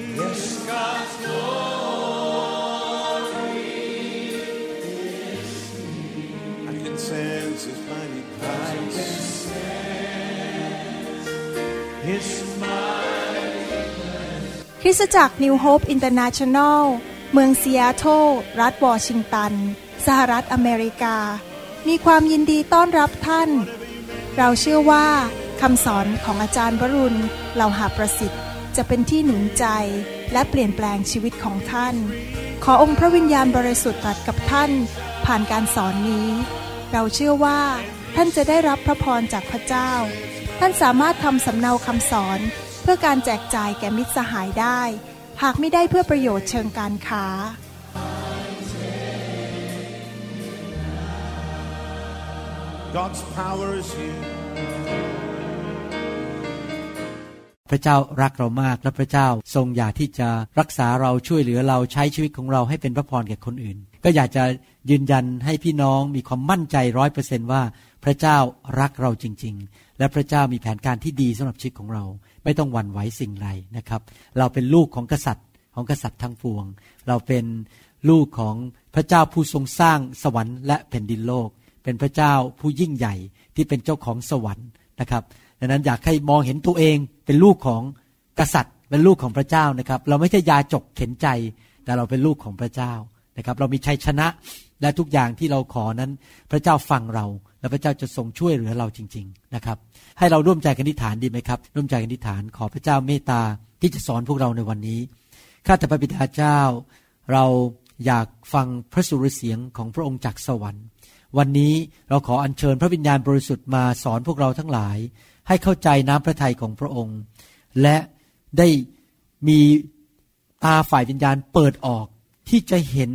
Yes, God's glory is I can sense His mighty presence. His mighty คริสตจักร New Hope International เมืองซีแอตเทิลรัฐวอชิงตัน สหรัฐอเมริกา มีความยินดีต้อนรับท่าน เราเชื่อว่าคำสอนของอาจารย์วรุณเหล่าหาประสิทธิ์ จะเป็นที่หนุนใจและเปลี่ยนแปลงชีวิตของท่าน ขอองค์พระวิญญาณบริสุทธิ์ตรัสกับท่าน ผ่านการสอนนี้ เราเชื่อว่า ท่านจะได้รับพระพรจากพระเจ้า ท่านสามารถทำสำเนาคำสอนเพื่อการแจกจ่ายแก่มิตรสหายได้ หากไม่ได้เพื่อประโยชน์เชิงการค้า God's power is here. พระเจ้ารักเรามาก และพระเจ้าทรงอยากที่จะรักษาเราช่วยเหลือเราใช้ชีวิตของเราให้เป็นพระพรแก่คนอื่น ก็อยากจะยืนยันให้พี่น้องมีความมั่นใจร้อยเปอร์เซนว่าพระเจ้ารักเราจริง ๆ และพระเจ้ามีแผนการที่ดีสำหรับชีวิตของเรา ไม่ต้องหวั่นไหวสิ่งไรนะครับ เราเป็นลูกของกษัตริย์ของกษัตริย์ทั้งปวง เราเป็นลูกของพระเจ้าผู้ทรงสร้างสวรรค์และแผ่นดินโลก เป็นพระเจ้าผู้ยิ่งใหญ่ที่เป็นเจ้าของสวรรค์นะครับดังนั้นอยากให้มองเห็นตัวเอง เป็นลูกของกษัตริย์ เป็นลูกของพระเจ้านะครับ เราไม่ใช่ยาจกเข็นใจ แต่เราเป็นลูกของพระเจ้านะครับ เรามีชัยชนะและทุกอย่างที่เราขอนั้น พระเจ้าฟังเรา และพระเจ้าจะทรงช่วยเหลือเราจริง ๆนะครับ ให้เราร่วมใจกันอธิษฐานดีไหมครับ ร่วมใจกันอธิษฐานขอพระเจ้าเมตตาที่จะสอนพวกเราในวันนี้ข้าแต่พระบิดาเจ้า เราอยากฟังพระสุรเสียงของพระองค์จากสวรรค์ วันนี้เราขออัญเชิญพระวิญญาณบริสุทธิ์มาสอนพวกเราทั้งหลาย ให้เข้าใจน้ำพระทัยของพระองค์ และได้มีตาฝ่ายวิญญาณเปิดออกที่จะเห็น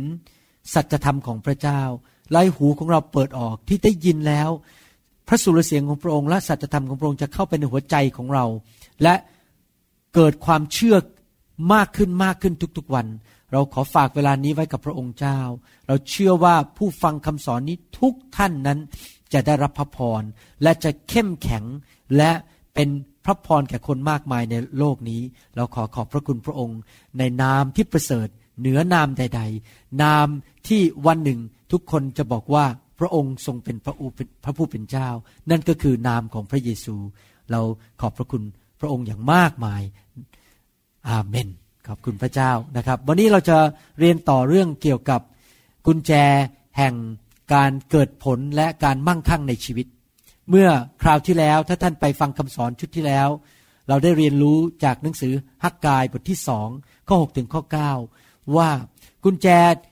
สัจธรรมของพระเจ้าไล่หูของเราเปิดออกที่ได้ยินแล้ว พระสุรเสียงของพระองค์และสัจธรรมของพระองค์จะเข้าไปในหัวใจของเรา และเกิดความเชื่อมากขึ้นมากขึ้นทุกๆวัน เราขอฝากเวลานี้ไว้กับพระองค์เจ้า เราเชื่อว่าผู้ฟังคำสอนนี้ทุกท่านนั้นจะได้รับพระพรและจะเข้มแข็ง และเป็นพระพรแก่คนมากมายในโลกนี้ เราขอขอบพระคุณพระองค์ ในนามที่ประเสริฐเหนือนามใด ๆ นามที่วันหนึ่งทุกคนจะบอกว่าพระองค์ทรงเป็นพระอูพระผู้เป็นเจ้า นั่นก็คือนามของพระเยซู เราขอบพระคุณพระองค์อย่างมากมาย อาเมน ขอบคุณพระเจ้านะครับ วันนี้เราจะเรียนต่อเรื่องเกี่ยวกับกุญแจแห่งการเกิดผลและการมั่งคั่งในชีวิต เมื่อคราวที่แล้วถ้าท่านไปฟังคำสอนชุดที่แล้ว เราได้เรียนรู้จากหนังสือฮักกายบทที่สองข้อ6ถึงข้อ 9 ว่ากุญแจ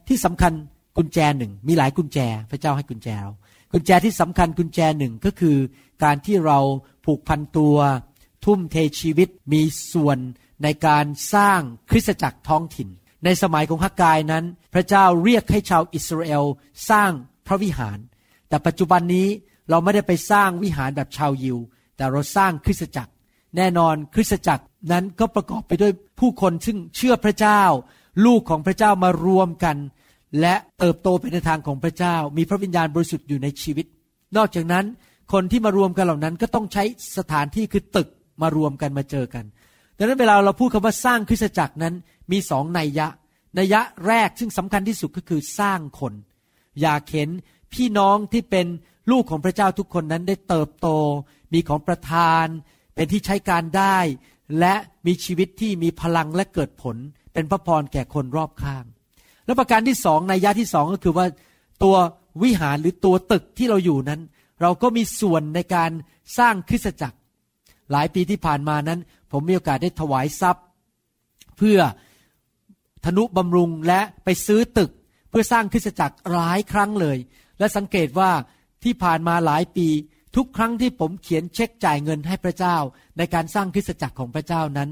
ที่สำคัญกุญแจหนึ่งมีหลายกุญแจพระเจ้าให้กุญแจเรากุญแจที่สำคัญกุญแจหนึ่งก็คือ การที่เราผูกพันตัว ทุ่มเทชีวิตมีส่วนในการสร้างคริสตจักรท้องถิ่น ในสมัยของฮักกายนั้น พระเจ้าเรียกให้ชาวอิสราเอลสร้างพระวิหาร แต่ปัจจุบันนี้ เราไม่ได้ไปสร้างวิหารแบบชาวยิว แต่เราสร้างคริสตจักร แน่นอนคริสตจักรนั้นก็ประกอบไปด้วยผู้คนซึ่งเชื่อพระเจ้า ลูกของพระเจ้ามารวมกัน และเติบโตไปในทางของพระเจ้า มีพระวิญญาณบริสุทธิ์อยู่ในชีวิต นอกจากนั้นคนที่มารวมกันเหล่านั้นก็ต้องใช้สถานที่คือตึกมารวมกันมาเจอกันดังนั้นเวลาเราพูดคำว่าสร้างคริสตจักรนั้นมีสองนัยยะ นัยยะแรกซึ่งสำคัญที่สุดก็คือสร้างคน อยากเห็นพี่น้องที่เป็น ลูกของพระเจ้าทุกคนนั้นได้เติบโต มีของประทาน เป็นที่ใช้การได้ และมีชีวิตที่มีพลังและเกิดผล เป็นพระพรแก่คนรอบข้าง และประการที่สองในยยะที่สองก็คือว่า ตัววิหารหรือตัวตึกที่เราอยู่นั้น เราก็มีส่วนในการสร้างคริสตจักร หลายปีที่ผ่านมานั้น ผมมีโอกาสได้ถวายทรัพย์ เพื่อธนุบำรุงและไปซื้อตึกเพื่อสร้างคริสตจักรหลายครั้งเลย และสังเกตว่า ที่ผ่านมาหลายปี ทุกครั้งที่ผมเขียนเช็คจ่ายเงินให้พระเจ้า ในการสร้างคริสตจักรของพระเจ้านั้น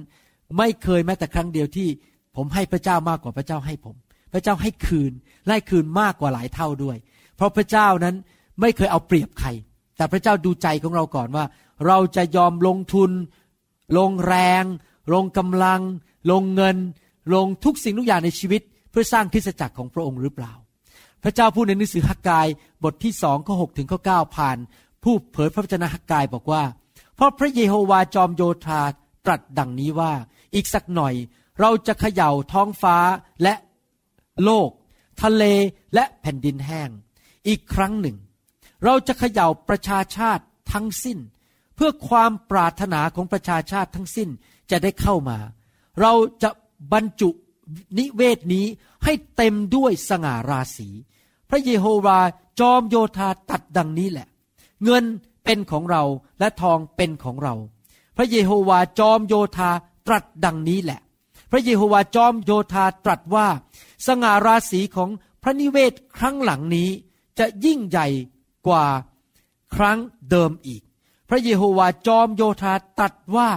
ไม่เคยแม้แต่ครั้งเดียวที่ ผมให้พระเจ้ามากกว่าพระเจ้าให้ผม พระเจ้าให้คืนไล่คืนมากกว่าหลายเท่าด้วย เพราะพระเจ้านั้นไม่เคยเอาเปรียบใคร แต่พระเจ้าดูใจของเราก่อนว่า เราจะยอมลงทุน ลงแรง ลงกำลัง ลงเงิน ลงทุกสิ่งทุกอย่างในชีวิต เพื่อสร้างคริสตจักรของพระองค์หรือเปล่า พระเจ้าพูดในหนังสือฮักกายบทที่สองข้อหถึงข้อเผ่าน ผู้เผยพระวจนะฮักกายบอกว่า เพราะพระเยโฮวาจอมโยธาตรัสดังนี้ว่า อีกสักหน่อย เราจะเขย่าท้องฟ้าและโลก ทะเลและแผ่นดินแห้ง อีกครั้งหนึ่ง เราจะเขย่าประชาชาติทั้งสิ้น เพื่อความปรารถนาของประชาชาติทั้งสิ้นจะได้เข้ามา เราจะบรรจุนิเวศนี้ ให้เต็มด้วยสง่าราศีพระเยโฮวาจอมโยธาตัดดังนี้แหละ เงินเป็นของเราและทองเป็นของเรา พระเยโฮวาจอมโยธาตรัสดังนี้แหละ พระเยโฮวาจอมโยธาตรัสว่า สง่าราศีของพระนิเวศครั้งหลังนี้จะยิ่งใหญ่กว่าครั้งเดิมอีก พระเยโฮวาจอมโยธาตรัสว่า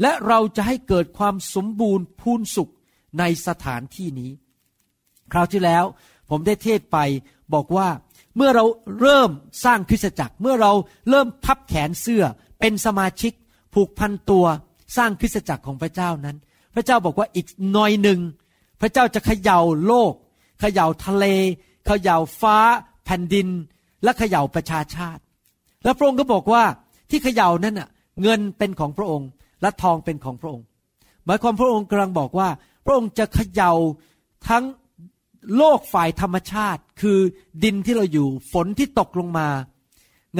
และเราจะให้เกิดความสมบูรณ์พูนสุขในสถานที่นี้ คราวที่แล้ว ผมได้เทศไปบอกว่าเมื่อเราเริ่มสร้างคริสตจักร เมื่อเราเริ่มพับแขนเสื้อเป็นสมาชิกผูกพันตัวสร้างคริสตจักรของพระเจ้านั้น พระเจ้าบอกว่าอีกหน่อยหนึ่ง พระเจ้าจะเขย่าโลกเขย่าทะเลเขย่าฟ้า แผ่นดิน และเขย่าประชาชาติ แล้วพระองค์ก็บอกว่าที่เขย่านั้นน่ะเงินเป็นของพระองค์ และทองเป็นของพระองค์ หมายความพระองค์กำลังบอกว่า พระองค์จะเขย่าทั้ง โลกฝ่ายธรรมชาติ คือดินที่เราอยู่ฝนที่ตกลงมา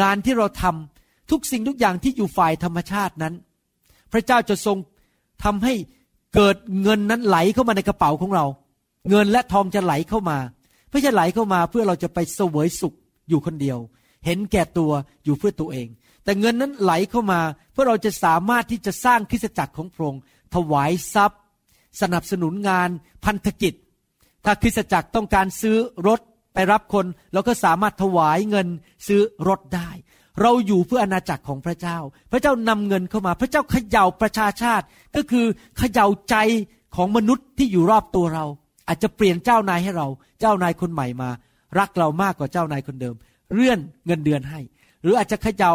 งานที่เราทำทุกสิ่งทุกอย่างที่อยู่ฝ่ายธรรมชาตินั้น พระเจ้าจะทรงทำให้เกิดเงินนั้นไหลเข้ามาในกระเป๋าของเรา เงินและทองจะไหลเข้ามาไม่ใช่ไหลเข้ามาเพื่อเราจะไปเสวยสุขอยู่คนเดียว เห็นแก่ตัวอยู่เพื่อตัวเอง แต่เงินนั้นไหลเข้ามา เพื่อเราจะสามารถที่จะสร้างคริสตจักรของพระองค์ถวายทรัพย์ สนับสนุนงานพันธกิจ ถ้าคริสตจักรต้องการซื้อรถไปรับคนเราก็สามารถถวายเงินซื้อรถได้ เราอยู่เพื่ออาณาจักรของพระเจ้า พระเจ้านำเงินเข้ามา พระเจ้าเขย่าประชาชาติ ก็คือเขย่าใจของมนุษย์ที่อยู่รอบตัวเรา อาจจะเปลี่ยนเจ้านายให้เรา เจ้านายคนใหม่มา รักเรามากกว่าเจ้านายคนเดิม เลื่อนเงินเดือนให้ หรืออาจจะเขย่า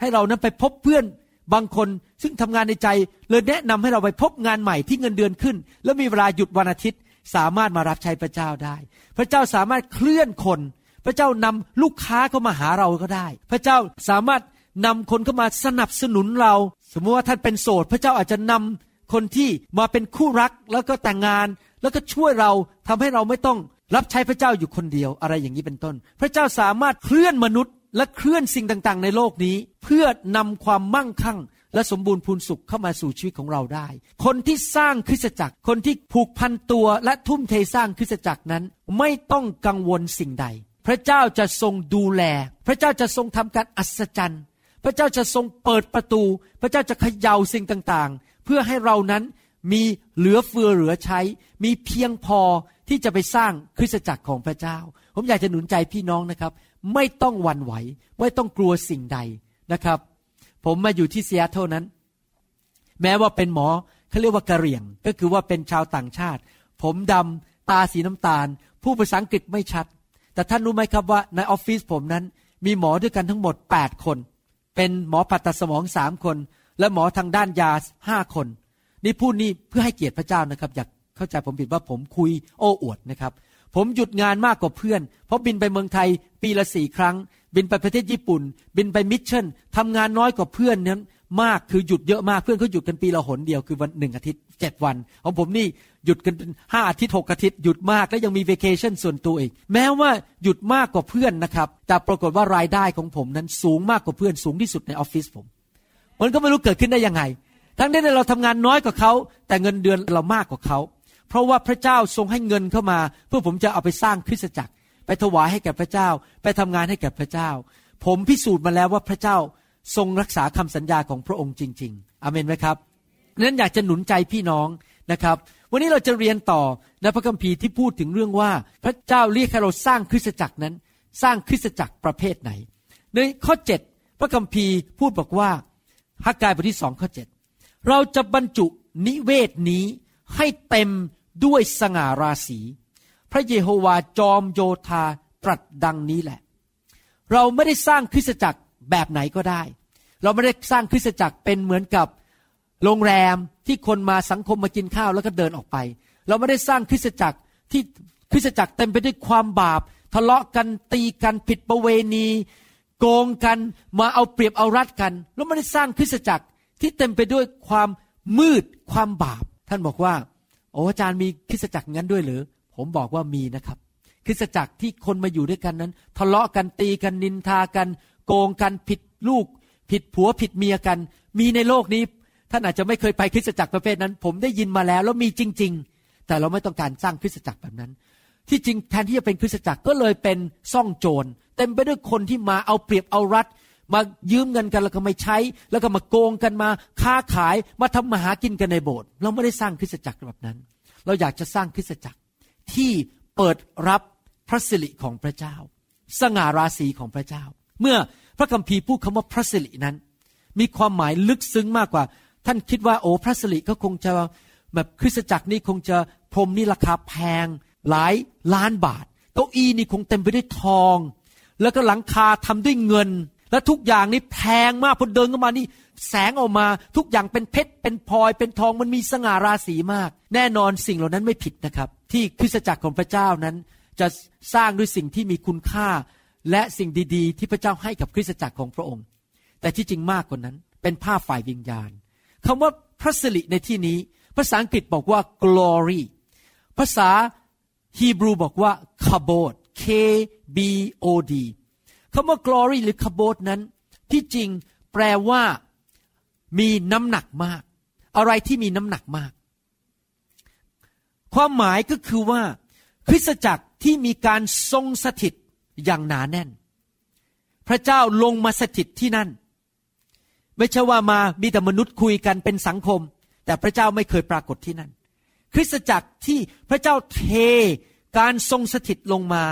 ให้เรานั้นไปพบเพื่อนบางคนซึ่งทำงานในใจเลยแนะนำให้เราไปพบงานใหม่ที่เงินเดือนขึ้น แล้วมีเวลาหยุดวันอาทิตย์ สามารถมารับใช้พระเจ้าได้ พระเจ้าสามารถเคลื่อนคน พระเจ้านำลูกค้าเข้ามาหาเราก็ได้ พระเจ้าสามารถนำคนเข้ามาสนับสนุนเรา สมมติว่าท่านเป็นโสด พระเจ้าอาจจะนำคนที่มาเป็นคู่รักแล้วก็แต่งงาน แล้วก็ช่วยเราทำให้เราไม่ต้องรับใช้พระเจ้าอยู่คนเดียวอะไรอย่างนี้เป็นต้น พระเจ้าสามารถเคลื่อนมนุษย์และเคลื่อนสิ่งต่างๆ ในโลกนี้ เพื่อนำความมั่งคั่ง และสมบูรณ์พูนสุขเข้ามาสู่ชีวิตของเราได้ คนที่สร้างคริสตจักร คนที่ผูกพันตัวและทุ่มเทสร้างคริสตจักรนั้น ไม่ต้องกังวลสิ่งใด พระเจ้าจะทรงดูแล พระเจ้าจะทรงทำการอัศจรรย์ พระเจ้าจะทรงเปิดประตู พระเจ้าจะเขย่าสิ่งต่างๆ เพื่อให้เรานั้นมีเหลือเฟือเหลือใช้ มีเพียงพอที่จะไปสร้างคริสตจักรของพระเจ้า ผมอยากจะหนุนใจพี่น้องนะครับ ไม่ต้องวันไหว ไม่ต้องกลัวสิ่งใดนะครับ ผมมาอยู่ที่เซียโตนั้น แม้ว่าเป็นหมอเขาเรียกว่ากะเหรี่ยง ก็คือว่าเป็นชาวต่างชาติ ผมดำตาสีน้ำตาล ผู้ภาษาอังกฤษไม่ชัด แต่ท่านรู้ไหมครับว่าในออฟฟิศผมนั้น มีหมอด้วยกันทั้งหมด 8 คน เป็นหมอผ่าตัดสมองสามคน และหมอทางด้านยาห้าคน นี่พูดนี่เพื่อให้เกียรติพระเจ้านะครับ อยากเข้าใจผมผิดว่าผมคุยโอ้อวดนะครับ ผมหยุดงานมากกว่าเพื่อน เพราะบินไปเมืองไทยปีละสี่ครั้ง บินไปประเทศญี่ปุ่น บินไปมิชชั่นทำงานน้อยกว่าเพื่อนนั้น มากคือหยุดเยอะมากเพื่อนเขาหยุดกันปีละหนเดียวคือวันหนึ่งอาทิตย์เจ็ดวัน ของผมนี่หยุดกันห้าอาทิตย์หกอาทิตย์หยุดมากแล้วยังมีเวเคชั่นส่วนตัวอีกแม้ว่าหยุดมากกว่าเพื่อนนะครับ แต่ปรากฏว่ารายได้ของผมนั้นสูงมากกว่าเพื่อนสูงที่สุดในออฟฟิศผมมันก็ไม่รู้เกิดขึ้นได้ยังไง ทั้งที่เราทำงานน้อยกว่าเขาแต่เงินเดือนเรามากกว่าเขาเพราะว่าพระเจ้าทรงให้เงินเข้ามา เพื่อผมจะเอาไปสร้างคริสตจักร ไปถวายให้แก่พระเจ้า ไปทำงานให้แก่พระเจ้า ผมพิสูจน์มาแล้วว่าพระเจ้าทรงรักษาคำสัญญาของพระองค์จริง ๆอเมนไหมครับนั้นอยากจะหนุนใจพี่น้องนะครับ วันนี้เราจะเรียนต่อในพระคัมภีร์ที่พูดถึงเรื่องว่า พระเจ้าเรียกให้เราสร้างคริสตจักรนั้น สร้างคริสตจักรประเภทไหน ในข้อ 7 พระคัมภีร์พูดบอกว่าฮักกายบทที่สองข้อ 7 เราจะบรรจุนิเวศนี้ให้เต็มด้วยสง่าราศี พระเยโฮวาจอมโยธาตรัสดังนี้แหละ เราไม่ได้สร้างคริสตจักรแบบไหนก็ได้ เราไม่ได้สร้างคริสตจักรเป็นเหมือนกับโรงแรมที่คนมาสังคมมากินข้าวแล้วก็เดินออกไป เราไม่ได้สร้างคริสตจักรที่คริสตจักรเต็มไปด้วยความบาป ทะเลาะกันตีกันผิดประเวณี โกงกันมาเอาเปรียบเอารัดกันเราไม่ได้สร้างคริสตจักรที่เต็มไปด้วยความมืดความบาป ท่านบอกว่าโอ้อาจารย์มีคริสตจักรงั้นด้วยหรือ ผมบอกว่ามีนะครับ คริสตจักรที่คนมาอยู่ด้วยกันนั้น ทะเลาะกันตีกันนินทากัน โกงกันผิดลูก ผิดผัวผิดเมียกัน มีในโลกนี้ท่านอาจจะไม่เคยไปคริสตจักรประเภทนั้น ผมได้ยินมาแล้วแล้วมีจริง ๆ แต่เราไม่ต้องการสร้างคริสตจักรแบบนั้น ที่จริงแทนที่จะเป็นคริสตจักรก็เลยเป็นซ่องโจรเต็มไปด้วยคนที่มาเอาเปรียบเอารัดมายืมเงินกันแล้วก็ไม่ใช้ แล้วก็มาโกงกันมา ค้าขายมาทำมาหากินกันในโบสถ์เราไม่ได้สร้างคริสตจักรแบบนั้น เราอยากจะสร้างคริสตจักร ที่เปิดรับพระสิริของพระเจ้า สง่าราศีของพระเจ้า เมื่อพระคัมภีร์พูดคำว่าพระสิรินั้น มีความหมายลึกซึ้งมากกว่า ท่านคิดว่าโอ้พระสิริก็คงจะแบบคริสตจักรนี่คงจะพรมนี่ราคาแพงหลายล้านบาทเก้าอี้นี่คงเต็มไปด้วยทอง แล้วก็หลังคาทำด้วยเงิน และทุกอย่างนี่แพงมากพอเดินเข้ามานี่ แสงออกมาทุกอย่างเป็นเพชรเป็นพลอยเป็นทองมันมีสง่าราศีมาก แน่นอนสิ่งเหล่านั้นไม่ผิดนะครับ ที่คริสตจักรของพระเจ้านั้น จะสร้างด้วยสิ่งที่มีคุณค่า และสิ่งดีๆ ที่พระเจ้าให้กับคริสตจักรของพระองค์ แต่ที่จริงมากกว่านั้น เป็นภาพฝ่ายวิญญาณคำว่าพระสิริในที่นี้ ภาษาอังกฤษบอกว่า glory ภาษาฮีบรูบอกว่า kabod K B O D คำว่า glory หรือ kabod นั้น ที่จริงแปลว่ามีน้ำหนักมาก อะไรที่มีน้ำหนักมาก ความหมายก็คือว่า คริสตจักรที่มีการทรงสถิตอย่างหนาแน่น พระเจ้าลงมาสถิตที่นั่น ไม่ใช่ว่ามามีแต่มนุษย์คุยกันเป็นสังคม แต่พระเจ้าไม่เคยปรากฏที่นั่น คริสตจักรที่พระเจ้าเทการทรงสถิตลงมา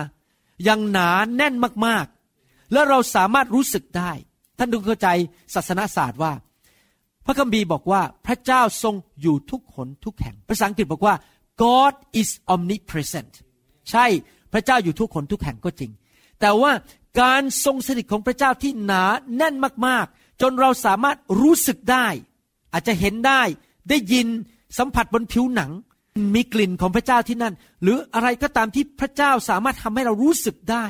อย่างหนาแน่นมากๆ แล้วเราสามารถรู้สึกได้ ท่านดูเข้าใจศาสนาศาสตร์ว่า พระคัมภีร์บอกว่าพระเจ้าทรงอยู่ทุกขนทุกแห่ง ภาษาอังกฤษบอกว่า God is omnipresent ใช่พระเจ้าอยู่ทุกขนทุกแห่งก็จริง แต่ว่าการทรงสถิตของพระเจ้าที่หนาแน่นมากๆ จนเราสามารถรู้สึกได้ อาจจะเห็นได้ได้ยินสัมผัสบนผิวหนัง มีกลิ่นของพระเจ้าที่นั่น หรืออะไรก็ตามที่พระเจ้าสามารถทำให้เรารู้สึกได้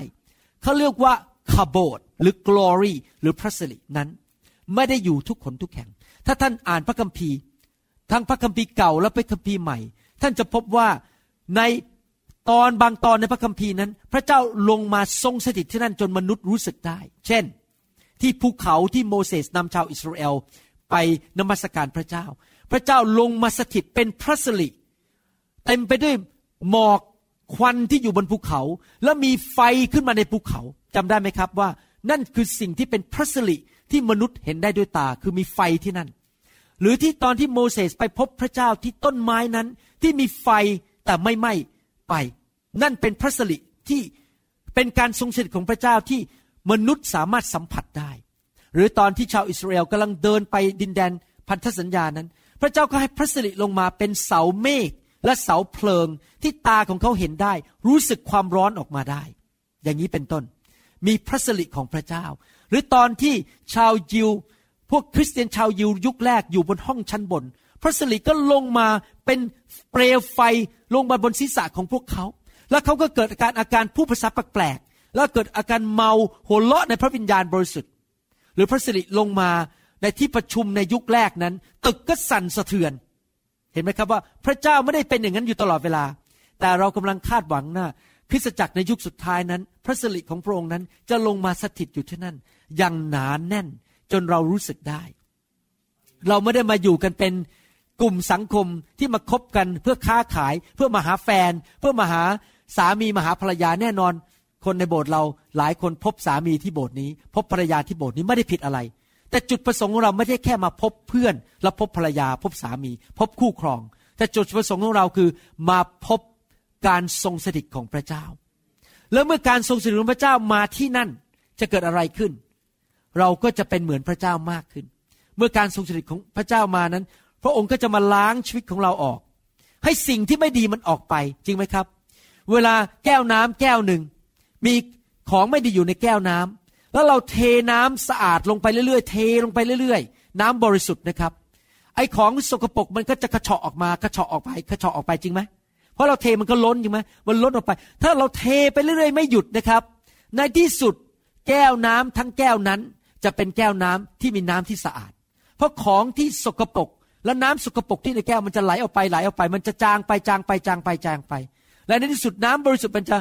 เขาเรียกว่า คาโบดหรือ glory หรือพระสิรินั้น ไม่ได้อยู่ทุกคนทุกแห่ง ถ้าท่านอ่านพระคัมภีร์ ทั้งพระคัมภีร์เก่าและพระคัมภีร์ใหม่ ท่านจะพบว่าในตอนบางตอนในพระคัมภีร์นั้น พระเจ้าลงมาทรงสถิตที่นั่นจนมนุษย์รู้สึกได้ เช่น ที่ภูเขาที่โมเสสนำชาวอิสราเอลไปนมัสการพระเจ้า พระเจ้าลงมาสถิตเป็นพระสิริเต็มไปด้วยหมอกควันที่อยู่บนภูเขา แล้วมีไฟขึ้นมาในภูเขา จำได้ไหมครับว่านั่นคือสิ่งที่เป็นพระสิริที่มนุษย์เห็นได้ด้วยตาคือมีไฟที่นั่น หรือที่ตอนที่โมเสสไปพบพระเจ้าที่ต้นไม้นั้น ที่มีไฟแต่ไม่ไหม้ไป นั่นเป็นพระสิริที่เป็นการทรงสถิตของพระเจ้าที่มนุษย์สามารถสัมผัสได้ หรือตอนที่ชาวอิสราเอลกำลังเดินไปดินแดนพันธสัญญานั้น พระเจ้าก็ให้พระสิริลงมาเป็นเสาเมฆและเสาเพลิงที่ตาของเขาเห็นได้ รู้สึกความร้อนออกมาได้ อย่างนี้เป็นต้น มีพระสิริของพระเจ้า หรือตอนที่ชาวยิว พวกคริสเตียนชาวยิวยุคแรกอยู่บนห้องชั้นบน พระสิริก็ลงมาเป็นเปลวไฟลงมาบนศีรษะของพวกเขา แล้วเขาก็เกิดอาการอาการผู้ภาษาแปลกๆแล้วเกิดอาการเมาหัวเราะในพระวิญญาณบริสุทธิ์ หรือพระสิริลงมาในที่ประชุมในยุคแรกนั้น ตึกก็สั่นสะเทือน เห็นไหมครับว่า พระเจ้าไม่ได้เป็นอย่างนั้นอยู่ตลอดเวลา แต่เรากำลังคาดหวังนะค ริสจักรในยุคสุดท้ายนั้น พระสิริของพระองค์นั้นจะลงมาสถิตอยู่ที่นั่น อย่างหนานแน่นจนเรารู้สึกได้ เราไม่ได้มาอยู่กันเป็นกลุ่มสังคมที่มาคบกันเพื่อค้าขาย เพื่อมาหาแฟน เพื่อมาหาสามีมาหาภรรยาแน่นอน คนในโบสถ์เราหลายคนพบสามีที่โบสถ์นี้ พบภรรยาที่โบสถ์นี้ไม่ได้ผิดอะไร แต่จุดประสงค์ของเราไม่ใช่แค่มาพบเพื่อน แล้วพบภรรยา พบสามี พบคู่ครอง แต่จุดประสงค์ของเราคือ มาพบ การทรงสถิตของพระเจ้า แล้วเมื่อการทรงสถิตของพระเจ้ามาที่นั่นจะเกิดอะไรขึ้น เราก็จะเป็นเหมือนพระเจ้ามากขึ้น เมื่อการทรงสถิตของพระเจ้ามานั้น พระองค์ก็จะมาล้างชีวิตของเราออก ให้สิ่งที่ไม่ดีมันออกไปจริงไหมครับ เวลาแก้วน้ำแก้วหนึ่งมีของไม่ดีอยู่ในแก้วน้ำแล้วเราเทน้ำสะอาดลงไปเรื่อยๆ เทลงไปเรื่อยๆ น้ำบริสุทธิ์นะครับ ไอ้ของสกปรกมันก็จะกระเฉาะออกมากระเฉาะออกไปกระเฉาะออกไปจริงไหม ราะเราเทมันก็ล้นจริงไหมมันล้นออกไป ถ้าเราเทไปเรื่อยๆ ไม่หยุดนะครับ ในที่สุดแก้วน้ำทั้งแก้วนั้น จะเป็นแก้วน้ำที่มีน้ำที่สะอาด เพราะของที่สกปรกแล้วน้ำสกปรกที่ในแก้วมันจะไหลออกไปไหลออกไป มันจะจางไปจางไปจางไปจางไป และในที่สุดน้ำบริสุทธิ์มันจะ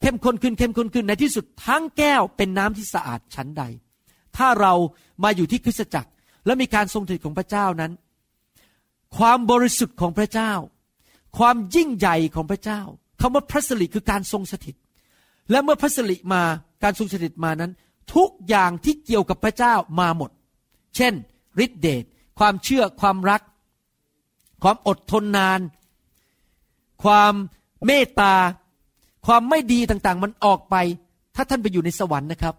เข้มข้นขึ้นเข้มข้นขึ้นในที่สุดทั้งแก้วเป็นน้ำที่สะอาดชั้นใด ถ้าเรามาอยู่ที่คริสตจักร และมีการทรงถิตของพระเจ้านั้น ความบริสุทธิ์ของพระเจ้า ความยิ่งใหญ่ของพระเจ้าคำว่าพระสิริคือการทรงสถิต และเมื่อพระสิริมาการทรงสถิตมานั้น ทุกอย่างที่เกี่ยวกับพระเจ้ามาหมด เช่นฤทธิเดชความเชื่อความรัก ความอดทนนาน ความเมตตา ความไม่ดีต่างๆ มันออกไป ถ้าท่านไปอยู่ในสวรรค์นะครับ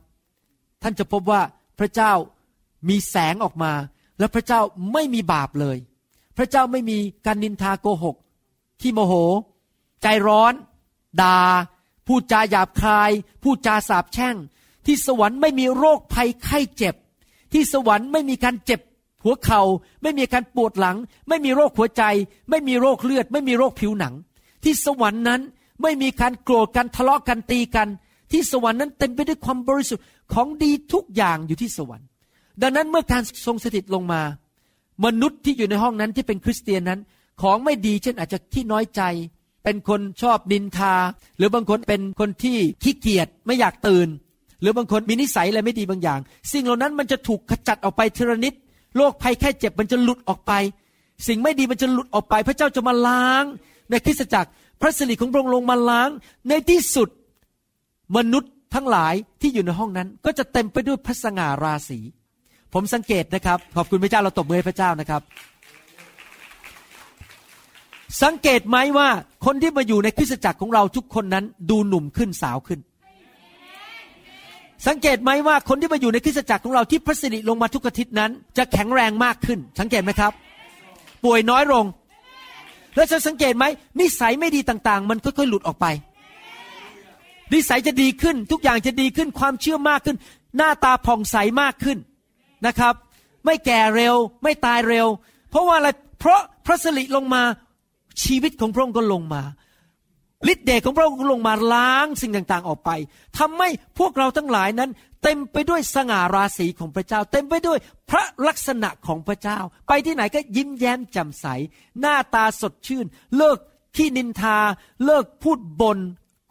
ท่านจะพบว่าพระเจ้ามีแสงออกมา และพระเจ้าไม่มีบาปเลย พระเจ้าไม่มีการนินทาโกหก ที่โมโห ใจร้อน ดา่าพูดจาหยาบคายพูดจาสาบแช่ง ที่สวรรค์ไม่มีโรคภัยไข้เจ็บ ที่สวรรค์ไม่มีการเจ็บ หัวเขา่าไม่มีการปวดหลัง ไม่มีโรคหัวใจ ไม่มีโรคเลือด ไม่มีโรคผิวหนัง ที่สวรรค์นั้นไม่มีการโกรธกันทะเลาะกันตีกัน ที่สวรรค์นั้นเต็มไปด้วยความบริสุทธิ์ของดีทุกอย่างอยู่ที่สวรรค์ ดังนั้นเมื่อการทรงสถิตลงมา มนุษย์ที่อยู่ในห้องนั้นที่เป็นคริสเตียนนั้น ของไม่ดีเช่นอาจจะที่น้อยใจ เป็นคนชอบนินทา หรือบางคนเป็นคนที่ขี้เกียจไม่อยากตื่น หรือบางคนมีนิสัยอะไรไม่ดีบางอย่าง สิ่งเหล่านั้นมันจะถูกขจัดออกไปทีละนิดโรคภัยแค่เจ็บมันจะหลุดออกไป สิ่งไม่ดีมันจะหลุดออกไป พระเจ้าจะมาล้าง ในคริสตจักรพระสิริของพระองค์ลงมาล้าง ในที่สุดมนุษย์ทั้งหลายที่อยู่ในห้องนั้น ก็จะเต็มไปด้วยพระสง่าราศี ผมสังเกตนะครับ ขอบคุณพระเจ้าเราตบมือให้พระเจ้านะครับ สังเกตไหมว่าคนที่มาอยู่ในคริสตจักรของเราทุกคนนั้นดูหนุ่มขึ้นสาวขึ้น สังเกตไหมว่าคนที่มาอยู่ในคริสตจักรของเราที่พระสิริลงมาทุกอาทิตย์นั้น จะแข็งแรงมากขึ้น สังเกตไหมครับ ป่วยน้อยลง แล้วจะสังเกตไหมนิสัยไม่ดีต่างๆ มันค่อยๆหลุดออกไป นิสัยจะดีขึ้น ทุกอย่างจะดีขึ้นความเชื่อมากขึ้น หน้าตาผ่องใสมากขึ้นนะครับ ไม่แก่เร็ว ไม่ตายเร็ว เพราะว่าอะไรเพราะพระสิริลงมา ชีวิตของพระองค์ก็ลงมาฤทธิ์เดชของพระองค์ลงมาล้างสิ่งต่างๆออกไปทำให้พวกเราทั้งหลายนั้น เต็มไปด้วยสง่าราศีของพระเจ้า เต็มไปด้วยพระลักษณะของพระเจ้า ไปที่ไหนก็ยิ้มแย้มแจ่มใส หน้าตาสดชื่น เลิกขี้นินทา เลิกพูดบน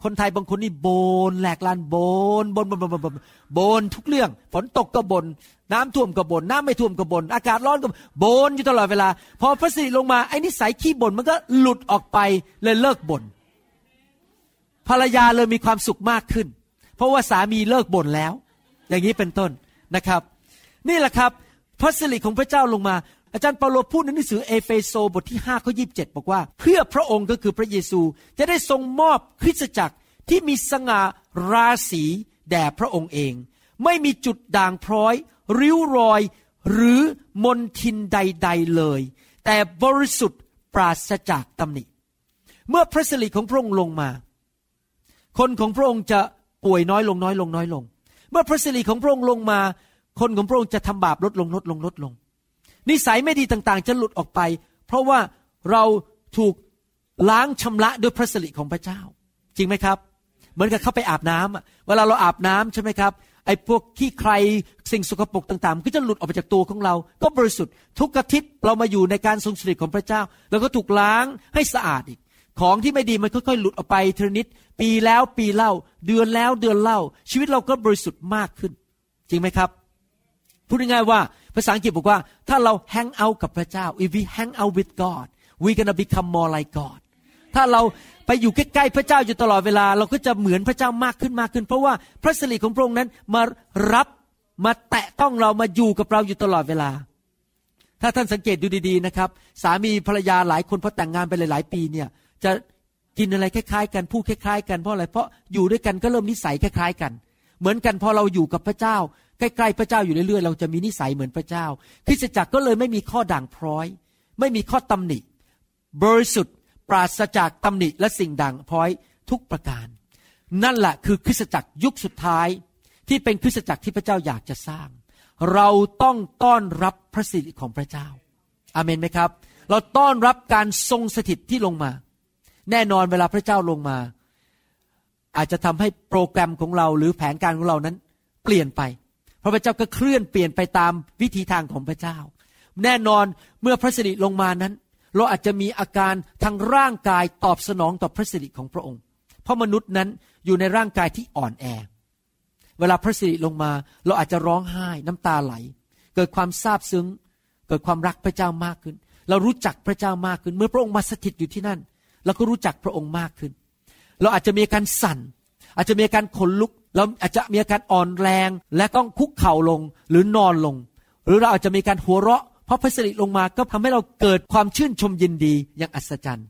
คนไทยบางคนนี่โบนแหลกลานโบนบนบนบนบนบนบนทุกเรื่อง ฝนตกก็บน น้ำท่วมก็บน น้ำไม่ท่วมก็บน อากาศร้อนก็บนอยู่ตลอดเวลา พอพระสิริลงมาไอ้นิสัยขี้บ่นมันก็หลุดออกไปเลยเลิกบ่นภรรยาเลยมีความสุขมากขึ้น เพราะว่าสามีเลิกบ่นแล้ว อย่างนี้เป็นต้นนะครับ นี่แหละครับ พระสิริของพระเจ้าลงมา อาจารย์เปาโลพูดในหนังสือเอเฟโซบทที่5ข้อยีบอกว่า เพื่อพระองค์ก็คือพระเยซูจะได้ทรงมอบคริสตจักรที่มีสง่าราศีแด่พระองค์เอง ไม่มีจุดด่างพร้อย ริ้วรอย หรือมนทินใด ๆเลย แต่บริสุทธิ์ปราศจากตำหนิ เมื่อพระสิริของพระองค์ลงมา คนของพระองค์จะป่วยน้อยลงน้อยลงน้อยลง เมื่อพระสิริของพระองค์ลงมา คนของพระองค์จะทำบาปลดลงลดลงลดลง นิสัยไม่ดีต่างๆ จะหลุดออกไป เพราะว่าเราถูกล้างชำระด้วยพระสิริของพระเจ้า จริงไหมครับ เหมือนกับเข้าไปอาบน้ำเวลาเราอาบน้ำใช่ไหมครับไอ้พวกขี้ใครสิ่งสกปรกต่างๆ ก็จะหลุดออกไปจากตัวของเรา ก็บริสุทธิ์ทุกอาทิตย์เรามาอยู่ในการทรงสถิของพระเจ้า แล้วก็ถูกล้างให้สะอาดอีก ของที่ไม่ดีมันค่อยๆ หลุดออกไปทีนิดปีแล้วปีเล่า เดือนแล้วเดือนเล่า ชีวิตเราก็บริสุทธิ์มากขึ้น จริงไหมครับ พูดง่ายๆว่า ภาษาอังกฤษบอกว่าถ้าเรา hang out กับพระเจ้า if we hang out with God we gonna become more like God ถ้าเราไปอยู่ใกล้ๆพระเจ้าอยู่ตลอดเวลา เราก็จะเหมือนพระเจ้ามากขึ้นมากขึ้น เพราะว่าพระสิริของพระองค์นั้นมารับมาแตะต้องเรามาอยู่กับเราอยู่ตลอดเวลา ถ้าท่านสังเกตดูดีๆนะครับ สามีภรรยาหลายคนพอแต่งงานไปหลายๆปีเนี่ย จะกินอะไรคล้ายๆ กันพูดคล้ายๆ กันเพราะอะไรเพราะอยู่ด้วยกันก็เริ่มนิสัยคล้ายๆ กัน เหมือนกันพอเราอยู่กับพระเจ้า ใกล้ๆพระเจ้าอยู่เรื่อยๆ เราจะมีนิสัยเหมือนพระเจ้า คริสตจักรก็เลยไม่มีข้อด่างพร้อย ไม่มีข้อตำหนิ บริสุทธิ์ปราศจากตำหนิและสิ่งด่างพร้อยทุกประการ นั่นแหละคือคริสตจักรยุคสุดท้าย ที่เป็นคริสตจักรที่พระเจ้าอยากจะสร้าง เราต้องต้อนรับพระสิริของพระเจ้า อาเมนไหมครับ เราต้อนรับการทรงสถิตที่ลงมา แน่นอนเวลาพระเจ้าลงมา อาจจะทำให้โปรแกรมของเราหรือแผนการของเรานั้น เปลี่ยนไป พระเจ้าก็เคลื่อนเปลี่ยนไปตามวิธีทางของพระเจ้า แน่นอนเมื่อพระสิริลงมานั้น เราอาจจะมีอาการทางร่างกายตอบสนองต่อพระสิริของพระองค์ เพราะมนุษย์นั้นอยู่ในร่างกายที่อ่อนแอ เวลาพระสิริลงมา เราอาจจะร้องไห้น้ำตาไหล เกิดความซาบซึ้ง เกิดความรักพระเจ้ามากขึ้น เรารู้จักพระเจ้ามากขึ้น เมื่อพระองค์มาสถิตอยู่ที่นั่นเราก็รู้จักพระองค์มากขึ้น เราอาจจะมีการสั่น อาจจะมีการขนลุก เราอาจจะมีอาการอ่อนแรงและต้องคุกเข่าลงหรือนอนลง หรือเราอาจจะมีการหัวเราะ เพราะพระสิริลงมาก็ทำให้เราเกิดความชื่นชมยินดีอย่างอัศจรรย์